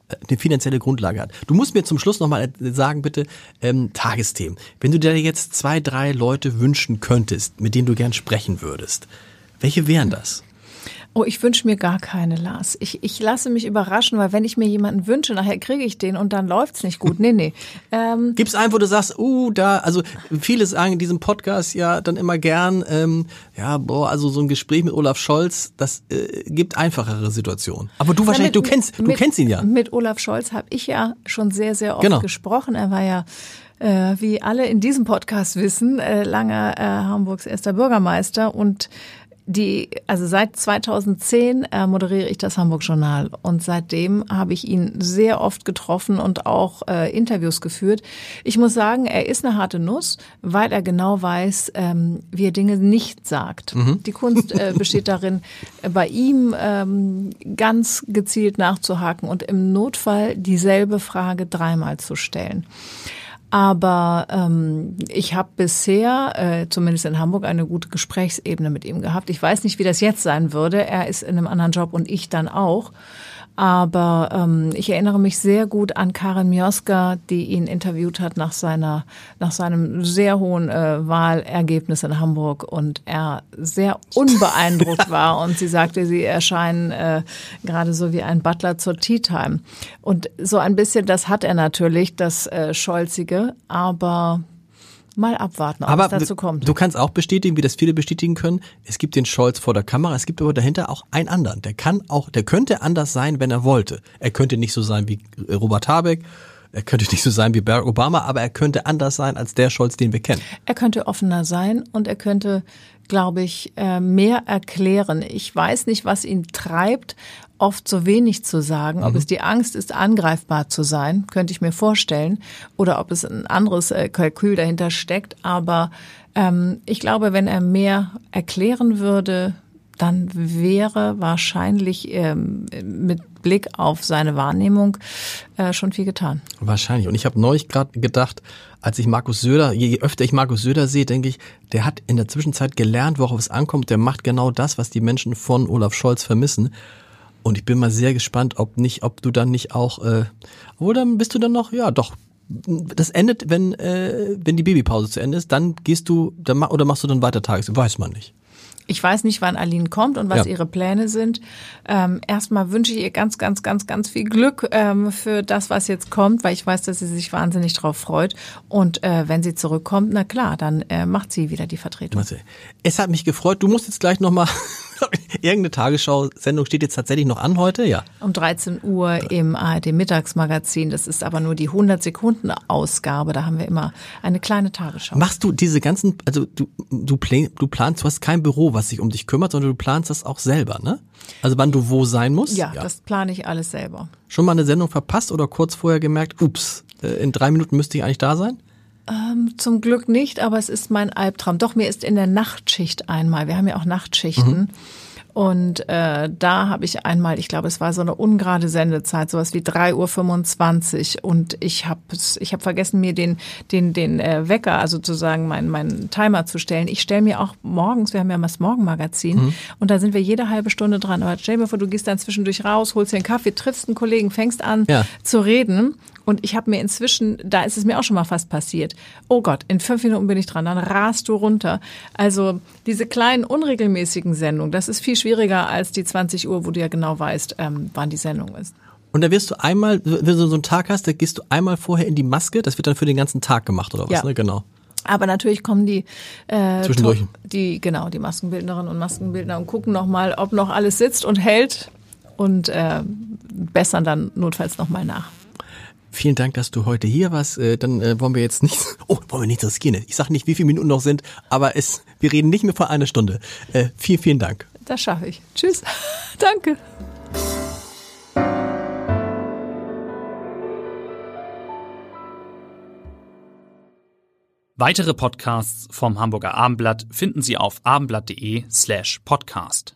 äh, eine finanzielle Grundlage hat. Du musst mir zum Schluss nochmal sagen, bitte, ähm, Tagesthemen. Wenn du dir jetzt zwei, drei Leute wünschen könntest, mit denen du gern sprechen würdest, welche wären das? Oh, ich wünsche mir gar keine, Lars. Ich, ich lasse mich überraschen, weil wenn ich mir jemanden wünsche, nachher kriege ich den und dann läuft's nicht gut. Nee, nee. Ähm, Gibt's einen, wo du sagst, uh, da, also viele sagen in diesem Podcast ja dann immer gern, ähm, ja, boah, also so ein Gespräch mit Olaf Scholz, das äh, gibt einfachere Situationen. Aber du wahrscheinlich, mit, du kennst, du kennst ihn ja. Mit Olaf Scholz habe ich ja schon sehr, sehr oft genau. gesprochen. Er war ja äh, wie alle in diesem Podcast wissen, äh, lange äh, Hamburgs erster Bürgermeister und die, also seit 2010 äh, moderiere ich das Hamburg Journal und seitdem habe ich ihn sehr oft getroffen und auch äh, Interviews geführt. Ich muss sagen, er ist eine harte Nuss, weil er genau weiß, ähm, wie er Dinge nicht sagt. Mhm. Die Kunst äh, besteht darin, bei ihm ähm, ganz gezielt nachzuhaken und im Notfall dieselbe Frage dreimal zu stellen. Aber ähm, ich habe bisher, äh, zumindest in Hamburg, eine gute Gesprächsebene mit ihm gehabt. Ich weiß nicht, wie das jetzt sein würde. Er ist in einem anderen Job und ich dann auch. Aber ähm, ich erinnere mich sehr gut an Karin Mioska, die ihn interviewt hat nach seiner, nach seinem sehr hohen äh, Wahlergebnis in Hamburg und er sehr unbeeindruckt war und sie sagte, sie erscheinen äh, gerade so wie ein Butler zur Tea Time. Und so ein bisschen, das hat er natürlich, das äh, Scholzige, aber Mal abwarten, ob aber es dazu kommt. Du kannst auch bestätigen, wie das viele bestätigen können. Es gibt den Scholz vor der Kamera, es gibt aber dahinter auch einen anderen. Der kann auch, der könnte anders sein, wenn er wollte. Er könnte nicht so sein wie Robert Habeck. Er könnte nicht so sein wie Barack Obama, aber er könnte anders sein als der Scholz, den wir kennen. Er könnte offener sein und er könnte, glaube ich, äh, mehr erklären. Ich weiß nicht, was ihn treibt, oft so wenig zu sagen. Ob mhm. es die Angst ist, angreifbar zu sein, könnte ich mir vorstellen, oder ob es ein anderes äh, Kalkül dahinter steckt. Aber ähm, ich glaube, wenn er mehr erklären würde, dann wäre wahrscheinlich ähm, mit Blick auf seine Wahrnehmung äh, schon viel getan. Wahrscheinlich. Und ich habe neulich gerade gedacht, als ich Markus Söder, je öfter ich Markus Söder sehe, denke ich, der hat in der Zwischenzeit gelernt, worauf es ankommt. Der macht genau das, was die Menschen von Olaf Scholz vermissen. Und ich bin mal sehr gespannt, ob nicht, ob du dann nicht auch, äh, oder dann bist du dann noch, ja, doch. Das endet, wenn äh, wenn die Babypause zu Ende ist, dann gehst du, dann oder machst du dann weiter Tages, weiß man nicht. Ich weiß nicht, wann Aline kommt und was Ja. ihre Pläne sind. Ähm, erstmal wünsche ich ihr ganz, ganz, ganz, ganz viel Glück ähm, für das, was jetzt kommt, weil ich weiß, dass sie sich wahnsinnig drauf freut. Und äh, wenn sie zurückkommt, na klar, dann äh, macht sie wieder die Vertretung. Es hat mich gefreut. Du musst jetzt gleich nochmal, irgendeine Tagesschau-Sendung steht jetzt tatsächlich noch an heute, ja. Um 13 Uhr im ARD Mittagsmagazin. Das ist aber nur die 100 Sekunden Ausgabe. Da haben wir immer eine kleine Tagesschau. Machst du diese ganzen, also du, du, du planst, du hast kein Büro, was sich um dich kümmert, sondern du planst das auch selber, ne? Also wann du wo sein musst? Ja, das plane ich alles selber. Schon mal eine Sendung verpasst oder kurz vorher gemerkt, ups, äh, in drei Minuten müsste ich eigentlich da sein? Zum Glück nicht, aber es ist mein Albtraum. Doch, mir ist in der Nachtschicht einmal, wir haben ja auch Nachtschichten. Und äh, da habe ich einmal, ich glaube, es war so eine ungerade Sendezeit, sowas wie 3.25 Uhr. Und ich habe ich hab vergessen, mir den, den, den äh, Wecker, also sozusagen meinen meinen Timer zu stellen. Ich stelle mir auch morgens, wir haben ja mal das Morgenmagazin, und da sind wir jede halbe Stunde dran. Aber stell dir vor, du gehst dann zwischendurch raus, holst dir einen Kaffee, triffst einen Kollegen, fängst an Ja. zu reden. Und ich habe mir inzwischen, da ist es mir auch schon mal fast passiert. Oh Gott, in fünf Minuten bin ich dran, dann rast du runter. Also diese kleinen unregelmäßigen Sendungen, das ist viel schwieriger als die 20 Uhr, wo du ja genau weißt, ähm, wann die Sendung ist. Und da wirst du einmal, wenn du so einen Tag hast, da gehst du einmal vorher in die Maske, das wird dann für den ganzen Tag gemacht oder was, Ja. ne? Genau. Aber natürlich kommen die äh, Zwischendurch. die genau die Maskenbildnerinnen und Maskenbildner und gucken noch mal, ob noch alles sitzt und hält und äh, bessern dann notfalls noch mal nach. Vielen Dank, dass du heute hier warst. Äh, Dann äh, wollen wir jetzt nicht, oh, wollen wir nicht riskieren. Ich sag nicht, wie viele Minuten noch sind, aber es, wir reden nicht mehr vor einer Stunde. Äh, vielen, vielen Dank. Das schaffe ich. Tschüss. Danke. Weitere Podcasts vom Hamburger Abendblatt finden Sie auf abendblatt.de slash podcast.